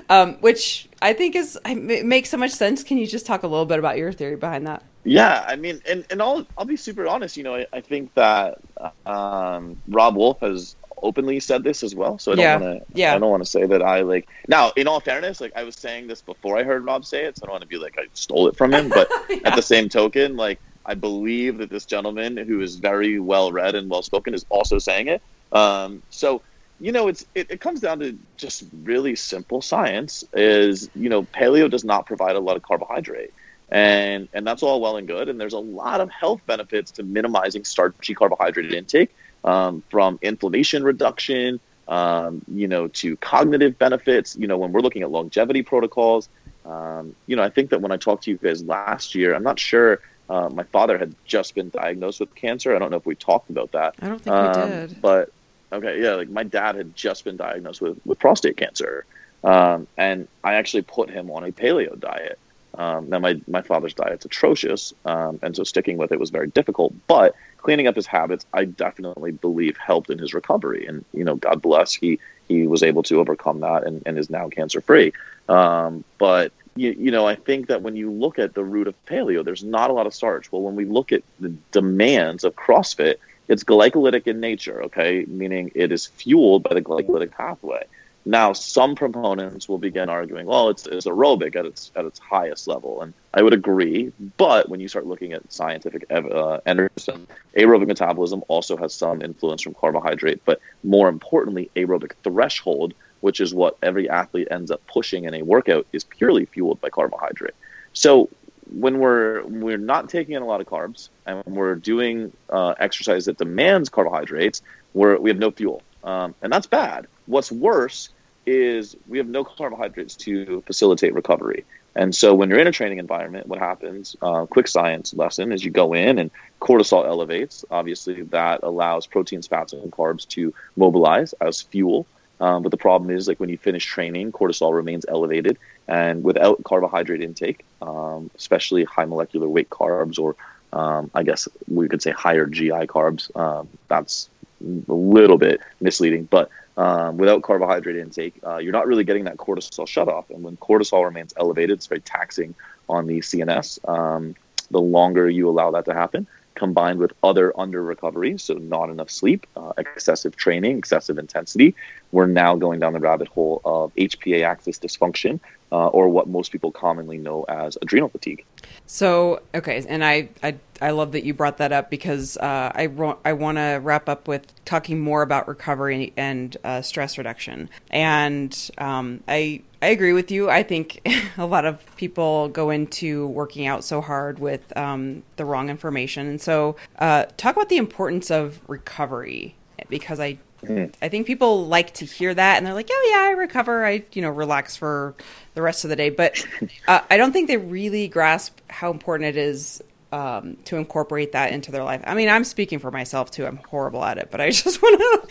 E: um, which I think is it makes so much sense. Can you just talk a little bit about your theory behind that?
D: Yeah, I mean, and, and I'll I'll be super honest. You know, I, I think that um, Robb Wolf has openly said this as well. So I don't
E: Yeah.
D: want to.
E: Yeah.
D: I don't want to say that I like. Now, in all fairness, like I was saying this before I heard Robb say it, so I don't want to be like I stole it from him. But at the same token, like I believe that this gentleman who is very well read and well spoken is also saying it. Um, so you know, it's it, it comes down to just really simple science. Is you know, paleo does not provide a lot of carbohydrate and and that's all well and good. And there's a lot of health benefits to minimizing starchy carbohydrate intake, um, from inflammation reduction, um, you know, to cognitive benefits. You know, when we're looking at longevity protocols, um, you know, I think that when I talked to you guys last year, I'm not sure. Uh, my father had just been diagnosed with cancer. I don't know if we talked about that.
E: I don't think we
D: Um,
E: did.
D: But okay, yeah, like my dad had just been diagnosed with, with prostate cancer. Um, and I actually put him on a paleo diet. Um, now my, my father's diet's atrocious. Um, and so sticking with it was very difficult, but cleaning up his habits, I definitely believe helped in his recovery. And, you know, God bless, he, he was able to overcome that and, and is now cancer free. Um, but you, you know, I think that when you look at the root of paleo, there's not a lot of starch. Well, when we look at the demands of CrossFit, it's glycolytic in nature, okay? Meaning it is fueled by the glycolytic pathway. Now, some proponents will begin arguing, well, it's, it's aerobic at its at its highest level, and I would agree. But when you start looking at scientific uh, evidence, aerobic metabolism also has some influence from carbohydrate. But more importantly, aerobic threshold, which is what every athlete ends up pushing in a workout, is purely fueled by carbohydrate. So when we're we're not taking in a lot of carbs and we're doing uh, exercise that demands carbohydrates, we're, we have no fuel, um, and that's bad. What's worse is we have no carbohydrates to facilitate recovery. And so when you're in a training environment, what happens? Uh, quick science lesson is you go in and cortisol elevates. Obviously, that allows proteins, fats, and carbs to mobilize as fuel. Um, but the problem is, like when you finish training, cortisol remains elevated, and without carbohydrate intake, um, especially high molecular weight carbs, or um, I guess we could say higher GI carbs, um, that's a little bit misleading. But um, without carbohydrate intake, uh, you're not really getting that cortisol shut off. And when cortisol remains elevated, it's very taxing on the CNS. Um, the longer you allow that to happen, combined with other under recoveries, so not enough sleep, uh, excessive training, excessive intensity, we're now going down the rabbit hole of HPA axis dysfunction, uh, or what most people commonly know as adrenal fatigue.
E: So okay, and I I, I love that you brought that up because uh, I ro- I want to wrap up with talking more about recovery and uh, stress reduction. And um, I I agree with you. I think a lot of people go into working out so hard with um, the wrong information. And so uh, talk about the importance of recovery because I I think people like to hear that and they're like, "Oh yeah, I recover. I you know relax for the rest of the day." But uh, I don't think they really grasp how important it is um, to incorporate that into their life. I mean, I'm speaking for myself too. I'm horrible at it, but I just want to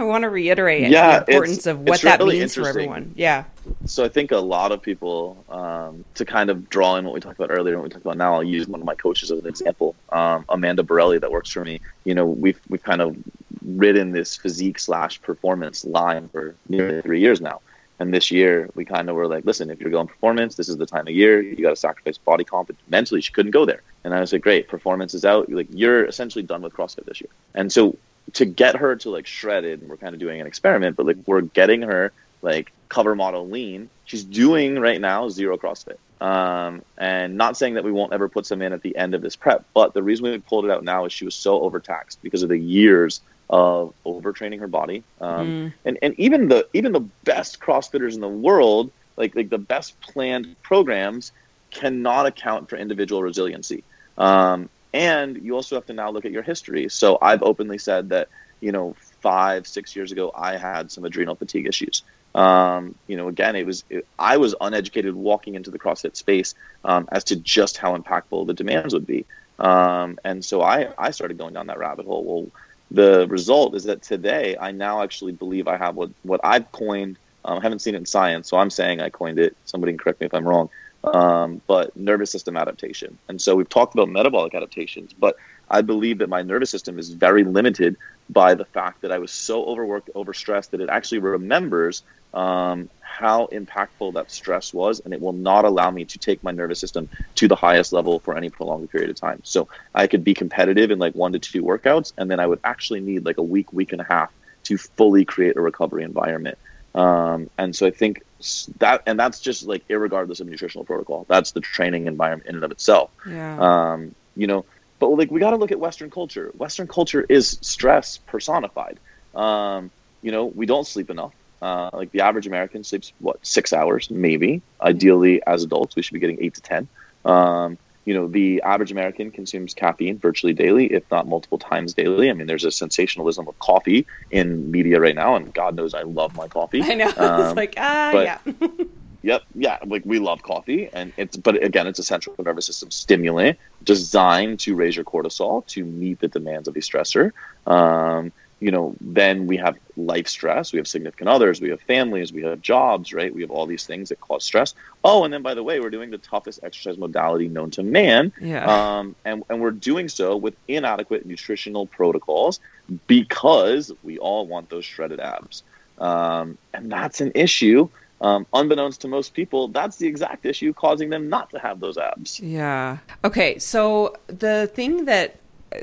E: I want to reiterate
D: Yeah,
E: the importance
D: it's-
E: of what that
D: really
E: means for everyone. Yeah.
D: so I think a lot of people, um, to kind of draw in what we talked about earlier and what we talked about now, I'll use one of my coaches as an example. Um, Amanda Borelli that works for me. You know, we've we've kind of ridden this physique slash performance line for nearly three years now. And this year we kind of were like, listen, if you're going performance, this is the time of year. You got to sacrifice body comp. Mentally, she couldn't go there. And I was like, great, performance is out. Like you're essentially done with CrossFit this year. And so to get her to like shredded, and we're kind of doing an experiment, but like we're getting her like cover model lean. She's doing right now zero CrossFit. Um, and not saying that we won't ever put some in at the end of this prep, but the reason we pulled it out now is she was so overtaxed because of the years of overtraining her body. Um, and, and even the even the best CrossFitters in the world, like like the best planned programs, cannot account for individual resiliency. Um, and you also have to now look at your history. So I've openly said that, you know, five, six years ago, I had some adrenal fatigue issues. Um, you know, again, it was it, I was uneducated walking into the CrossFit space um, as to just how impactful the demands would be, um, and so I I started going down that rabbit hole. Well, the result is that today I now actually believe I have what what I've coined. Um, I haven't seen it in science, so I'm saying I coined it. Somebody can correct me if I'm wrong. Um, but nervous system adaptation, and so we've talked about metabolic adaptations, but I believe that my nervous system is very limited by the fact that I was so overworked, overstressed that it actually remembers um, how impactful that stress was, and it will not allow me to take my nervous system to the highest level for any prolonged period of time. So I could be competitive in like one to two workouts, and then I would actually need like a week, week and a half to fully create a recovery environment. Um, and so I think that, and that's just like irregardless of nutritional protocol. That's the training environment in and of itself.
E: Yeah.
D: Um, you know, but like we got to look at Western culture. Western culture is stress personified. Um, you know, we don't sleep enough. Uh, like the average American sleeps what six hours, maybe. Ideally, as adults, we should be getting eight to ten. Um, you know, the average American consumes caffeine virtually daily, if not multiple times daily. I mean, there's a sensationalism of coffee in media right now, and God knows I love my coffee.
E: I know.
D: Um,
E: it's like, ah,
D: but-
E: yeah.
D: Yep, yeah, like we love coffee, and it's but again, it's a central nervous system stimulant designed to raise your cortisol to meet the demands of a stressor. Um, you know, then we have life stress, we have significant others, we have families, we have jobs, right? We have all these things that cause stress. Oh, and then by the way, we're doing the toughest exercise modality known to man,
E: Yeah.
D: um, and and we're doing so with inadequate nutritional protocols because we all want those shredded abs, um, and that's an issue. Um, unbeknownst to most people, that's the exact issue causing them not to have those abs.
E: Yeah. Okay. So the thing that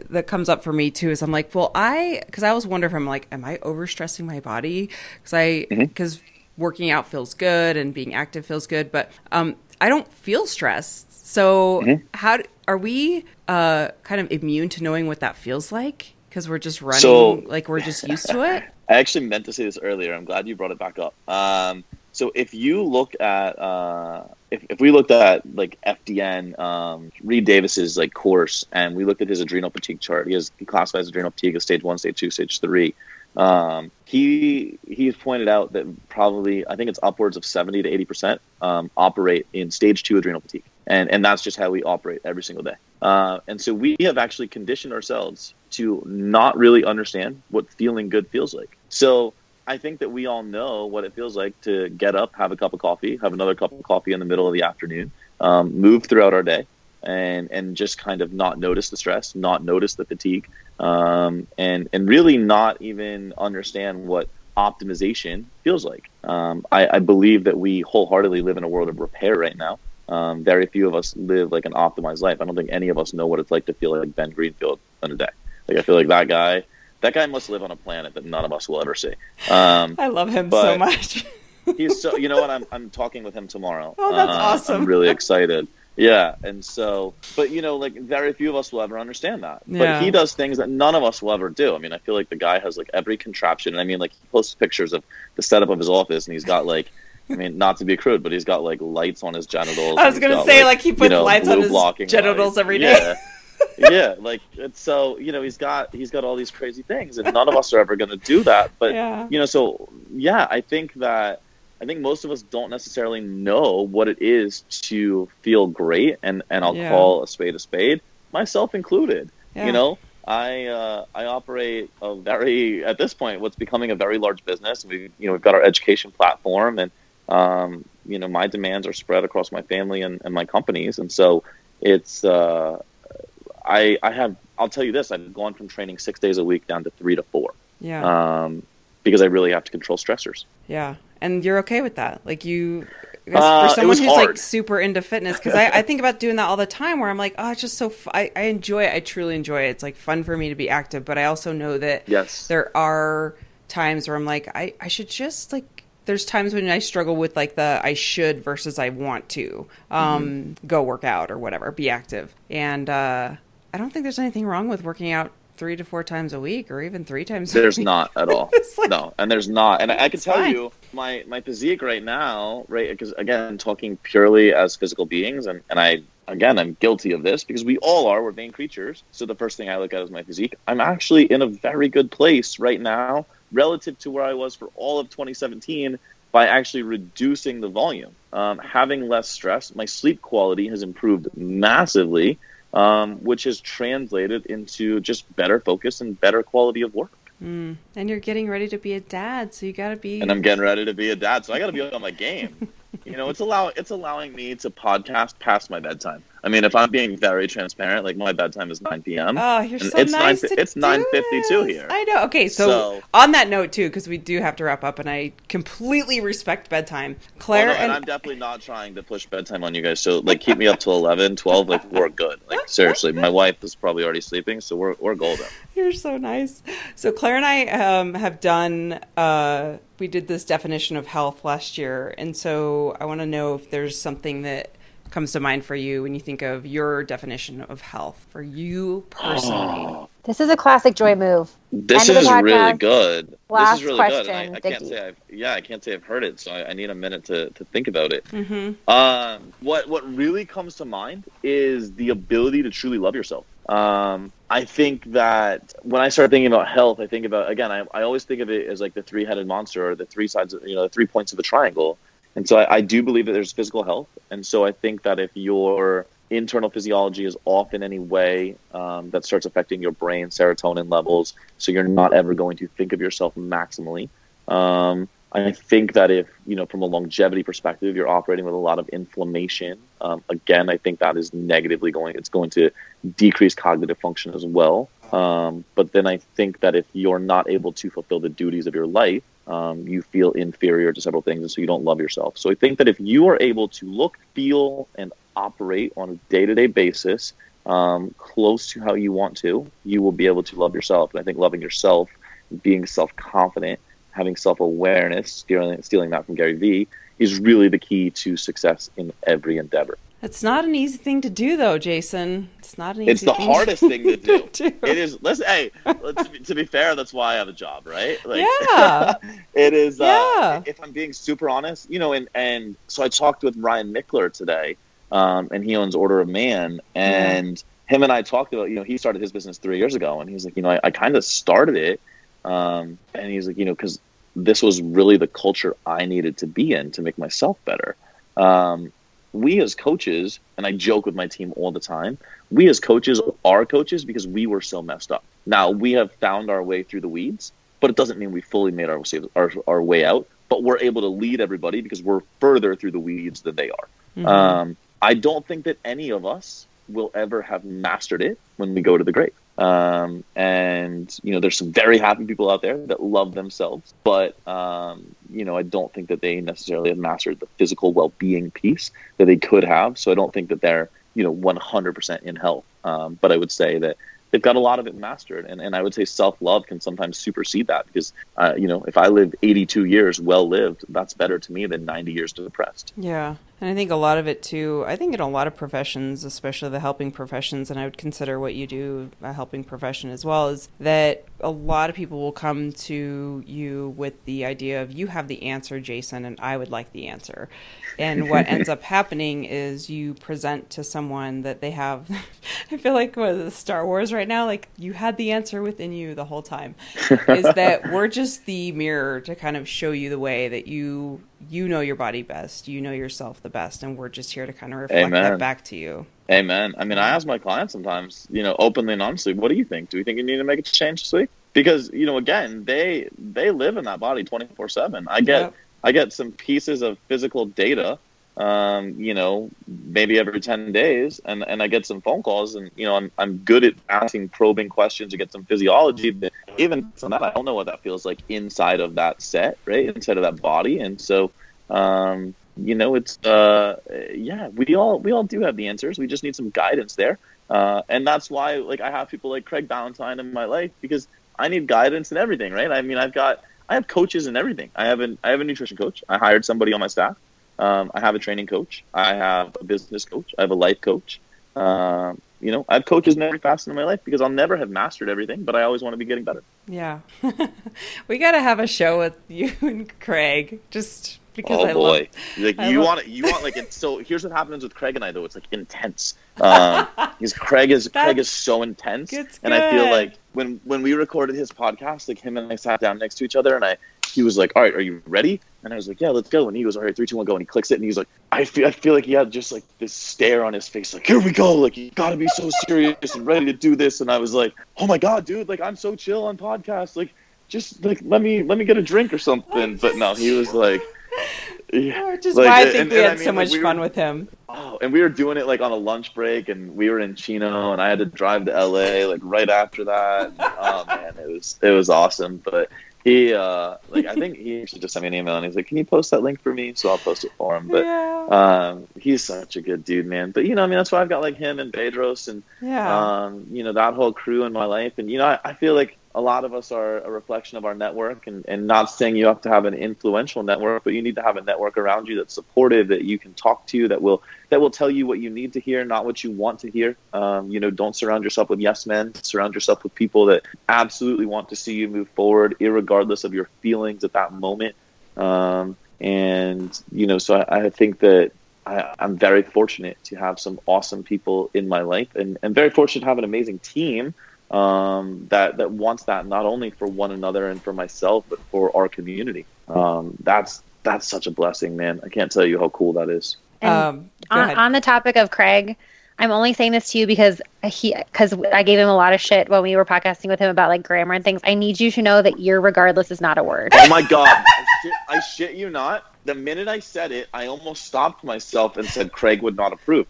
E: that comes up for me too is I'm like, well, I because I always wonder if I'm like, am I overstressing my body? Because I because working out feels good and being active feels good, but um, I don't feel stressed. So how are we uh, kind of immune to knowing what that feels like? Because we're just running,
D: So-
E: like we're just used to it.
D: I actually meant to say this earlier. I'm glad you brought it back up. Um, so if you look at uh, if, if we looked at like FDN, um, Reed Davis's like course, and we looked at his adrenal fatigue chart, he has he classifies adrenal fatigue as stage one, stage two, stage three. Um, he he's pointed out that probably I think it's upwards of seventy to eighty percent um, operate in stage two adrenal fatigue, and and that's just how we operate every single day. Uh, and so we have actually conditioned ourselves to not really understand what feeling good feels like. So I think that we all know what it feels like to get up, have a cup of coffee, have another cup of coffee in the middle of the afternoon, um, move throughout our day, and and just kind of not notice the stress, not notice the fatigue, um, and and really not even understand what optimization feels like. Um, I, I believe that we wholeheartedly live in a world of repair right now. Um, very few of us live like an optimized life. I don't think any of us know what it's like to feel like Ben Greenfield in a day. Like I feel like that guy, that guy must live on a planet that none of us will ever see. Um,
E: I love him so much.
D: he's so you know what I'm I'm talking with him tomorrow.
E: Oh, that's
D: Uh,
E: awesome.
D: I'm really excited. Yeah, and so, but you know, like very few of us will ever understand that.
E: Yeah.
D: But he does things that none of us will ever do. I mean, I feel like the guy has like every contraption. And I mean, like he posts pictures of the setup of his office, and he's got like, I mean, not to be crude, but he's got like lights on his genitals.
E: I was gonna
D: got,
E: say, like, he puts
D: you know,
E: lights on his genitals
D: lights.
E: every day.
D: Yeah. Yeah, like it's so you know he's got he's got all these crazy things, and none of us are ever going to do that. But
E: Yeah.
D: you know, so yeah, I think that I think most of us don't necessarily know what it is to feel great, and and I'll
E: Yeah.
D: call a spade a spade, myself included.
E: Yeah.
D: You know, I uh, I operate a very at this point what's becoming a very large business. We you know we've got our education platform and um, you know my demands are spread across my family and, and my companies, and so it's uh, I I have I'll tell you this I've gone from training six days a week down to three to four
E: Yeah.
D: um, because I really have to control stressors.
E: Yeah, and you're okay with that? Like you,
D: Uh,
E: for someone who's like super into fitness, because I, I think about doing that all the time. Where I'm like, oh, it's just so. F- I, I enjoy it. I truly enjoy it. It's like fun for me to be active, but I also know that
D: Yes.
E: there are times where I'm like, I, I should just like. There's times when I struggle with like the I should versus I want to um,
D: Mm-hmm.
E: go work out or whatever, be active, and uh, I don't think there's anything wrong with working out three to four times a week or even three times. a week.
D: There's not at all.
E: Like-
D: no, and there's not. And I, I can tell
E: fine.
D: you, my my physique right now, right? Because again, talking purely as physical beings, and and I again, I'm guilty of this because we all are. We're vain creatures. So the first thing I look at is my physique. I'm actually in a very good place right now relative to where I was for all of 2017 by actually reducing the volume, um, having less stress. My sleep quality has improved massively, um, which has translated into just better focus and better quality of work.
E: Mm. And you're getting ready to be a dad, so you got to be.
D: and I'm getting ready to be a dad, so I got to be on my game. You know, it's allow it's allowing me to podcast past my bedtime. I mean, if I'm being very transparent, like my bedtime is 9 p.m.
E: Oh, you're so
D: it's
E: nice.
D: 9
E: to
D: it's
E: do
D: 9:52 here.
E: I know. Okay, so,
D: So-
E: on that note too, because we do have to wrap up, and I completely respect bedtime. Claire
D: Well, no, and,
E: and
D: I'm definitely not trying to push bedtime on you guys. So like, keep me up till 11, 12. Like, we're good. Like, seriously, my wife is probably already sleeping, so we're we're golden.
E: You're so nice. So Claire and I um, have done. Uh, we did this definition of health last year, and so I want to know if there's something that comes to mind for you when you think of your definition of health for you personally.
C: This is a classic joy move.
D: This
C: End
D: is really good.
C: Last
D: this is really good.
C: question,
D: And I, I can't say I've yeah, I can't say I've heard it, so I, I need a minute to, to think about it.
E: Mm-hmm.
D: Um, what what really comes to mind is the ability to truly love yourself. Um, I think that when I start thinking about health, I think about again. I, I always think of it as like the three headed monster or the three sides, of, you know, the three points of the triangle. And so I, I do believe that there's physical health, and so I think that if your internal physiology is off in any way, um, that starts affecting your brain serotonin levels, so you're not ever going to think of yourself maximally. Um, I think that if you know, from a longevity perspective, you're operating with a lot of inflammation. Um, again, I think that is negatively going. It's going to decrease cognitive function as well. Um, but then I think that if you're not able to fulfill the duties of your life, um, you feel inferior to several things, and so you don't love yourself. So I think that if you are able to look, feel, and operate on a day-to-day basis um, close to how you want to, you will be able to love yourself. And I think loving yourself, being self-confident, having self-awareness, stealing, stealing that from Gary Vee, is really the key to success in every endeavor.
E: It's not an easy thing to do, though, Jason. It's not an easy.
D: It's the
E: thing
D: hardest thing to do.
E: do.
D: It is. Listen, hey, let's, to be fair, that's why I have a job, right? Like,
E: Yeah.
D: it is. Uh,
E: Yeah.
D: If I'm being super honest, you know, and and so I talked with Ryan Michler today, um, and he owns Order of Man, and him and I talked about, you know, he started his business three years ago, and he's like, you know, I, I kind of started it, um, and he's like, you know, because this was really the culture I needed to be in to make myself better. Um, we as coaches, and I joke with my team all the time, we as coaches are coaches because we were so messed up. Now we have found our way through the weeds, but it doesn't mean we fully made our our, our way out. But we're able to lead everybody because we're further through the weeds than they are.
E: Mhm.
D: Um, I don't think that any of us will ever have mastered it when we go to the grave. Um, and you know, there's some very happy people out there that love themselves, but um, you know, I don't think that they necessarily have mastered the physical well-being piece that they could have. So I don't think that they're you know 100% in health. Um, but I would say that they've got a lot of it mastered, and, and I would say self-love can sometimes supersede that because uh, you know if I live 82 years well lived, that's better to me than 90 years depressed.
E: Yeah. And I think a lot of it too, I think in a lot of professions, especially the helping professions, and I would consider what you do a helping profession as well, is that a lot of people will come to you with the idea of you have the answer, Jason, and I would like the answer. And what ends up happening is you present to someone that they have, I feel like with Star Wars right now, like you had the answer within you the whole time. is that we're just the mirror to kind of show you the way that you you know your body best, you know yourself the best, and we're just here to kind of reflect
D: Amen.
E: that back to you.
D: Amen. I mean, I ask my clients sometimes, you know, openly and honestly, what do you think? Do you think you need to make a change this week? Because you know, again, they they live in that body twenty four seven. I get
E: Yep.
D: I get some pieces of physical data, um, you know, maybe every ten days, and and I get some phone calls, and you know, I'm I'm good at asking probing questions to get some physiology. But even from that, I don't know what that feels like inside of that set, right? Inside of that body, and so. Um, you know it's uh yeah we all we all do have the answers we just need some guidance there uh and that's why like i have people like craig ballantyne in my life because i need guidance in everything right i mean i've got i have coaches in everything i have an i have a nutrition coach i hired somebody on my staff um i have a training coach i have a business coach i have a life coach um you know i have coaches in every facet of my life because i'll never have mastered everything but i always want to be getting better
E: Yeah. we got to have a show with you and Craig just because
D: oh
E: I
D: boy,
E: love
D: like
E: I
D: you
E: love-
D: want it, you want like it's so. Here's what happens with Craig and I though. It's like intense. Um, because Craig is Craig is so intense, and I feel like when when we recorded his podcast, like him and I sat down next to each other, and I he was like, "All right, are you ready?" And I was like, "Yeah, let's go." And he goes, "All right, three, two, one, go." And he clicks it, and he's like, "I feel I feel like he had just like this stare on his face, like here we go, like you got to be so serious and ready to do this." And I was like, "Oh my god, dude! Like I'm so chill on podcasts, like." Just like let me let me get a drink or something, but no, he was like, yeah,
E: which is
D: like,
E: why I think
D: and-
E: we
D: and I
E: had so
D: mean, like,
E: much
D: we were-
E: fun with him.
D: Oh, and we were doing it like on a lunch break, and we were in Chino, and I had to drive to LA like right after that. oh man, it was it was awesome. But he uh like I think he actually just sent me an email, and he's like, "Can you post that link for me?" So I'll post it for him. But
E: yeah.
D: um, he's such a good dude, man. But you know, I mean, that's why I've got like him and Bedros and
E: yeah.
D: um, you know, that whole crew in my life. And, you know, I, I feel like a lot of us are a reflection of our network and, and not saying you have to have an influential network, but you need to have a network around you that's supportive, that you can talk to, that will, that will tell you what you need to hear, not what you want to hear. Um, you know, don't surround yourself with yes men, surround yourself with people that absolutely want to see you move forward, irregardless of your feelings at that moment. Um, and, you know, so I, I think that I, I'm very fortunate to have some awesome people in my life, and, and very fortunate to have an amazing team um, that that wants that not only for one another and for myself, but for our community. Um, that's that's such a blessing, man. I can't tell you how cool that is.
E: Um,
C: on, on the topic of Craig, I'm only saying this to you because he because I gave him a lot of shit when we were podcasting with him about like grammar and things. I need you to know that your regardless is not a word.
D: Oh my god, I shit, I shit you not. The minute I said it, I almost stopped myself and said Craig would not approve.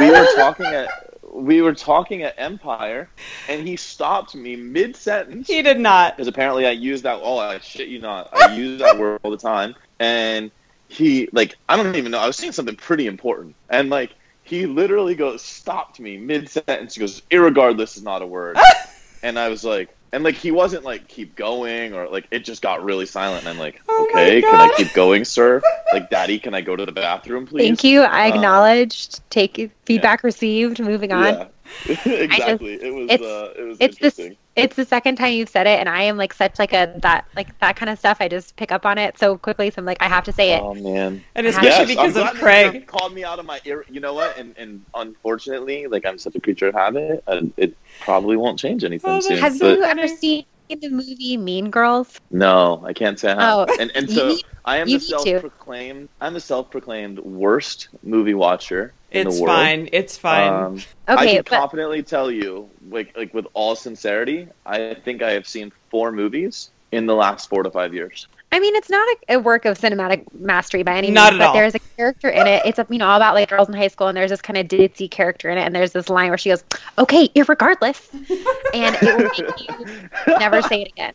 D: We were talking at we were talking at Empire, and he stopped me mid sentence.
E: he did not.
D: because apparently I use that. Oh, I shit you not. I use that word all the time. And he, like, I don't even know. I was saying something pretty important, and like, he literally goes, stopped me mid sentence. He goes, "Irregardless is not a word." and I was like, and like, he wasn't like, keep going, or like, it just got really silent. And I'm like,
E: Oh
D: okay, can I keep going, sir? Like, Daddy, can I go to the bathroom, please?
C: Thank you. I
D: Um,
C: acknowledged. Take feedback received. Moving on.
D: Yeah. exactly. it was.
C: it's-
D: uh, it was
C: it's this-
D: interesting.
C: It's the second time you've said it, and I am like such like a that like that kind of stuff. I just pick up on it so quickly, so I'm like I have to say it.
D: Oh man.
E: And
C: Yes,
E: especially
D: I'm
E: because of
D: that
E: Craig.
D: called me out of my ear. You know what? And and unfortunately, like I'm such a creature of habit, and it probably won't change anything
E: that's
D: soon.
C: Have
D: but
C: you ever seen the movie Mean Girls?
D: no, I can't say I have.
C: Oh,
D: and and so
C: need-
D: I am the self-proclaimed. I'm the self-proclaimed worst movie watcher in
E: It's
D: the world.
E: fine. It's fine.
D: Um, I can
C: but
D: confidently tell you, like like with all sincerity, I think I have seen four movies in the last four to five years.
C: I mean, it's not a, a work of cinematic mastery by any
E: Not
C: means,
E: at
C: but
E: all.
C: there's a character in it. It's you know all about like girls in high school, and there's this kind of ditzy character in it, and there's this line where she goes, "Okay, irregardless," and it will make you never say it again.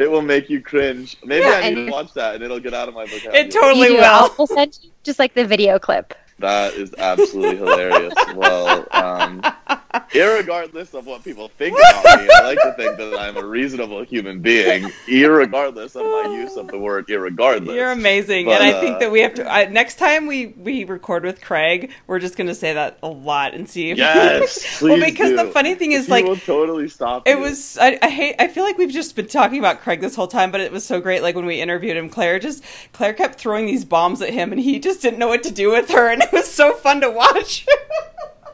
D: It will make you cringe. Maybe
C: Yeah,
D: I need to watch that, and it'll get out of my vocabulary.
E: it totally
C: You
E: will.
C: I'll, I'll send you just like the video clip.
D: That is absolutely hilarious. Well, um, irregardless of what people think about me, I like to think that I'm a reasonable human being, irregardless of my use of the word irregardless.
E: You're amazing,
D: But,
E: and I
D: uh,
E: think that we have to. I, next time we we record with Craig, we're just going to say that a lot and see if.
D: Yes,
E: well,
D: please
E: because the funny thing is,
D: He
E: like,
D: will totally stop.
E: it
D: you.
E: was. I, I hate. I feel like we've just been talking about Craig this whole time, but it was so great. Like when we interviewed him, Claire just Claire kept throwing these bombs at him, and he just didn't know what to do with her, and it was so fun to watch.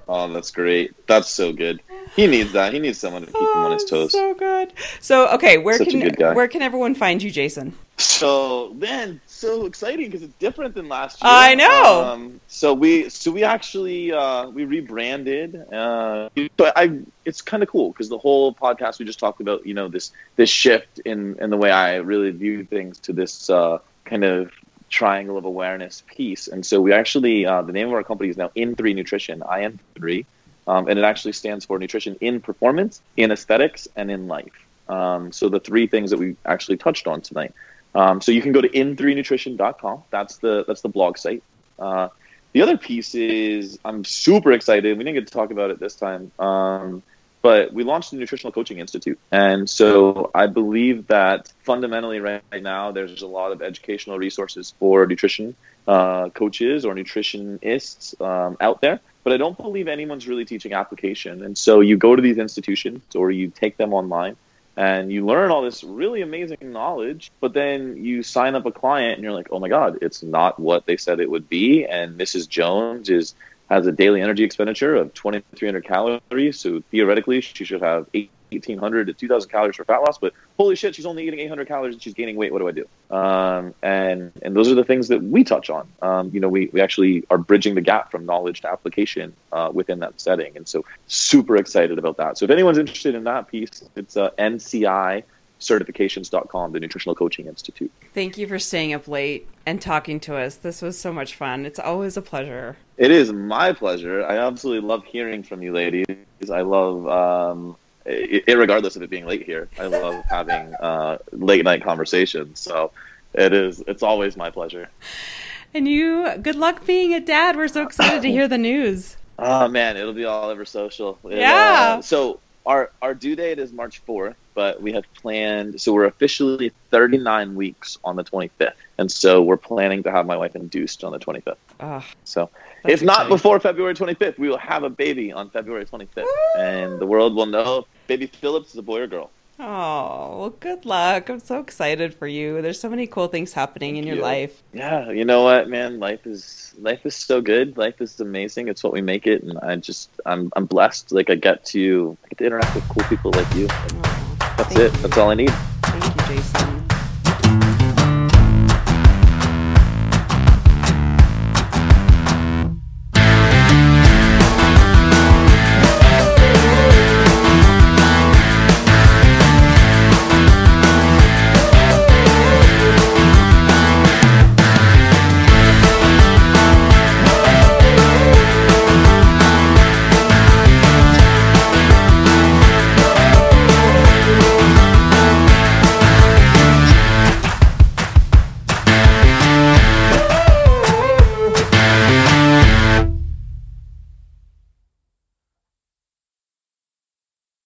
D: Oh, that's great. That's so good. He needs that. He needs someone to keep him on his
E: Oh,
D: toes.
E: So good. So okay, where
D: Such
E: can where can everyone find you, Jason?
D: So then, so exciting because it's different than last year.
E: I know.
D: Um, so we, so we actually uh, we rebranded. Uh, but I, it's kind of cool because the whole podcast we just talked about, you know, this this shift in in the way I really view things to this uh, kind of triangle of awareness piece. And so we actually, uh, the name of our company is now In Three Nutrition, IN three, um, and it actually stands for nutrition in performance, in aesthetics, and in life. Um, so the three things that we actually touched on tonight. Um, so you can go to in3nutrition.com. That's the that's the blog site. Uh, the other piece is I'm super excited. We didn't get to talk about it this time, um, but we launched the Nutritional Coaching Institute, and so I believe that fundamentally right, right now there's a lot of educational resources for nutrition uh, coaches or nutritionists um, out there. But I don't believe anyone's really teaching application. And so you go to these institutions or you take them online and you learn all this really amazing knowledge, but then you sign up a client and you're like, oh my God, it's not what they said it would be. And Mrs. Jones is has a daily energy expenditure of 2,300 calories. So theoretically, she should have 1,800 to 2,000 calories for fat loss. But holy shit, she's only eating 800 calories and she's gaining weight. What do I do? Um, and and those are the things that we touch on. Um, you know, we, we actually are bridging the gap from knowledge to application uh, within that setting. And so super excited about that. So if anyone's interested in that piece, it's uh, NCI certifications.com, the Nutritional Coaching Institute.
E: Thank you for staying up late and talking to us. This was so much fun. It's always a pleasure.
D: It is my pleasure. I absolutely love hearing from you ladies. I love, um, regardless of it being late here, I love having uh, late night conversations. So it is, it's always my pleasure.
E: And you, good luck being a dad. We're so excited to hear the news.
D: Oh man, it'll be all over social. It,
E: Yeah.
D: uh, so our our due date is March fourth, but we have planned. So we're officially 39 weeks on the 25th, and so we're planning to have my wife induced on the 25th.
E: Ah,
D: So if not before February 25th, we will have a baby on February 25th, and the world will know baby Phillips is a boy or girl.
E: Oh, well, good luck. I'm so excited for you. There's so many cool things happening in your
D: you.
E: life.
D: Yeah, you know what, man? Life is life is so good. Life is amazing. It's what we make it, and I just I'm I'm blessed. Like I get to I get to interact with cool people like you.
E: Oh,
D: That's it.
E: you.
D: That's all I need.
E: Thank you, Jason.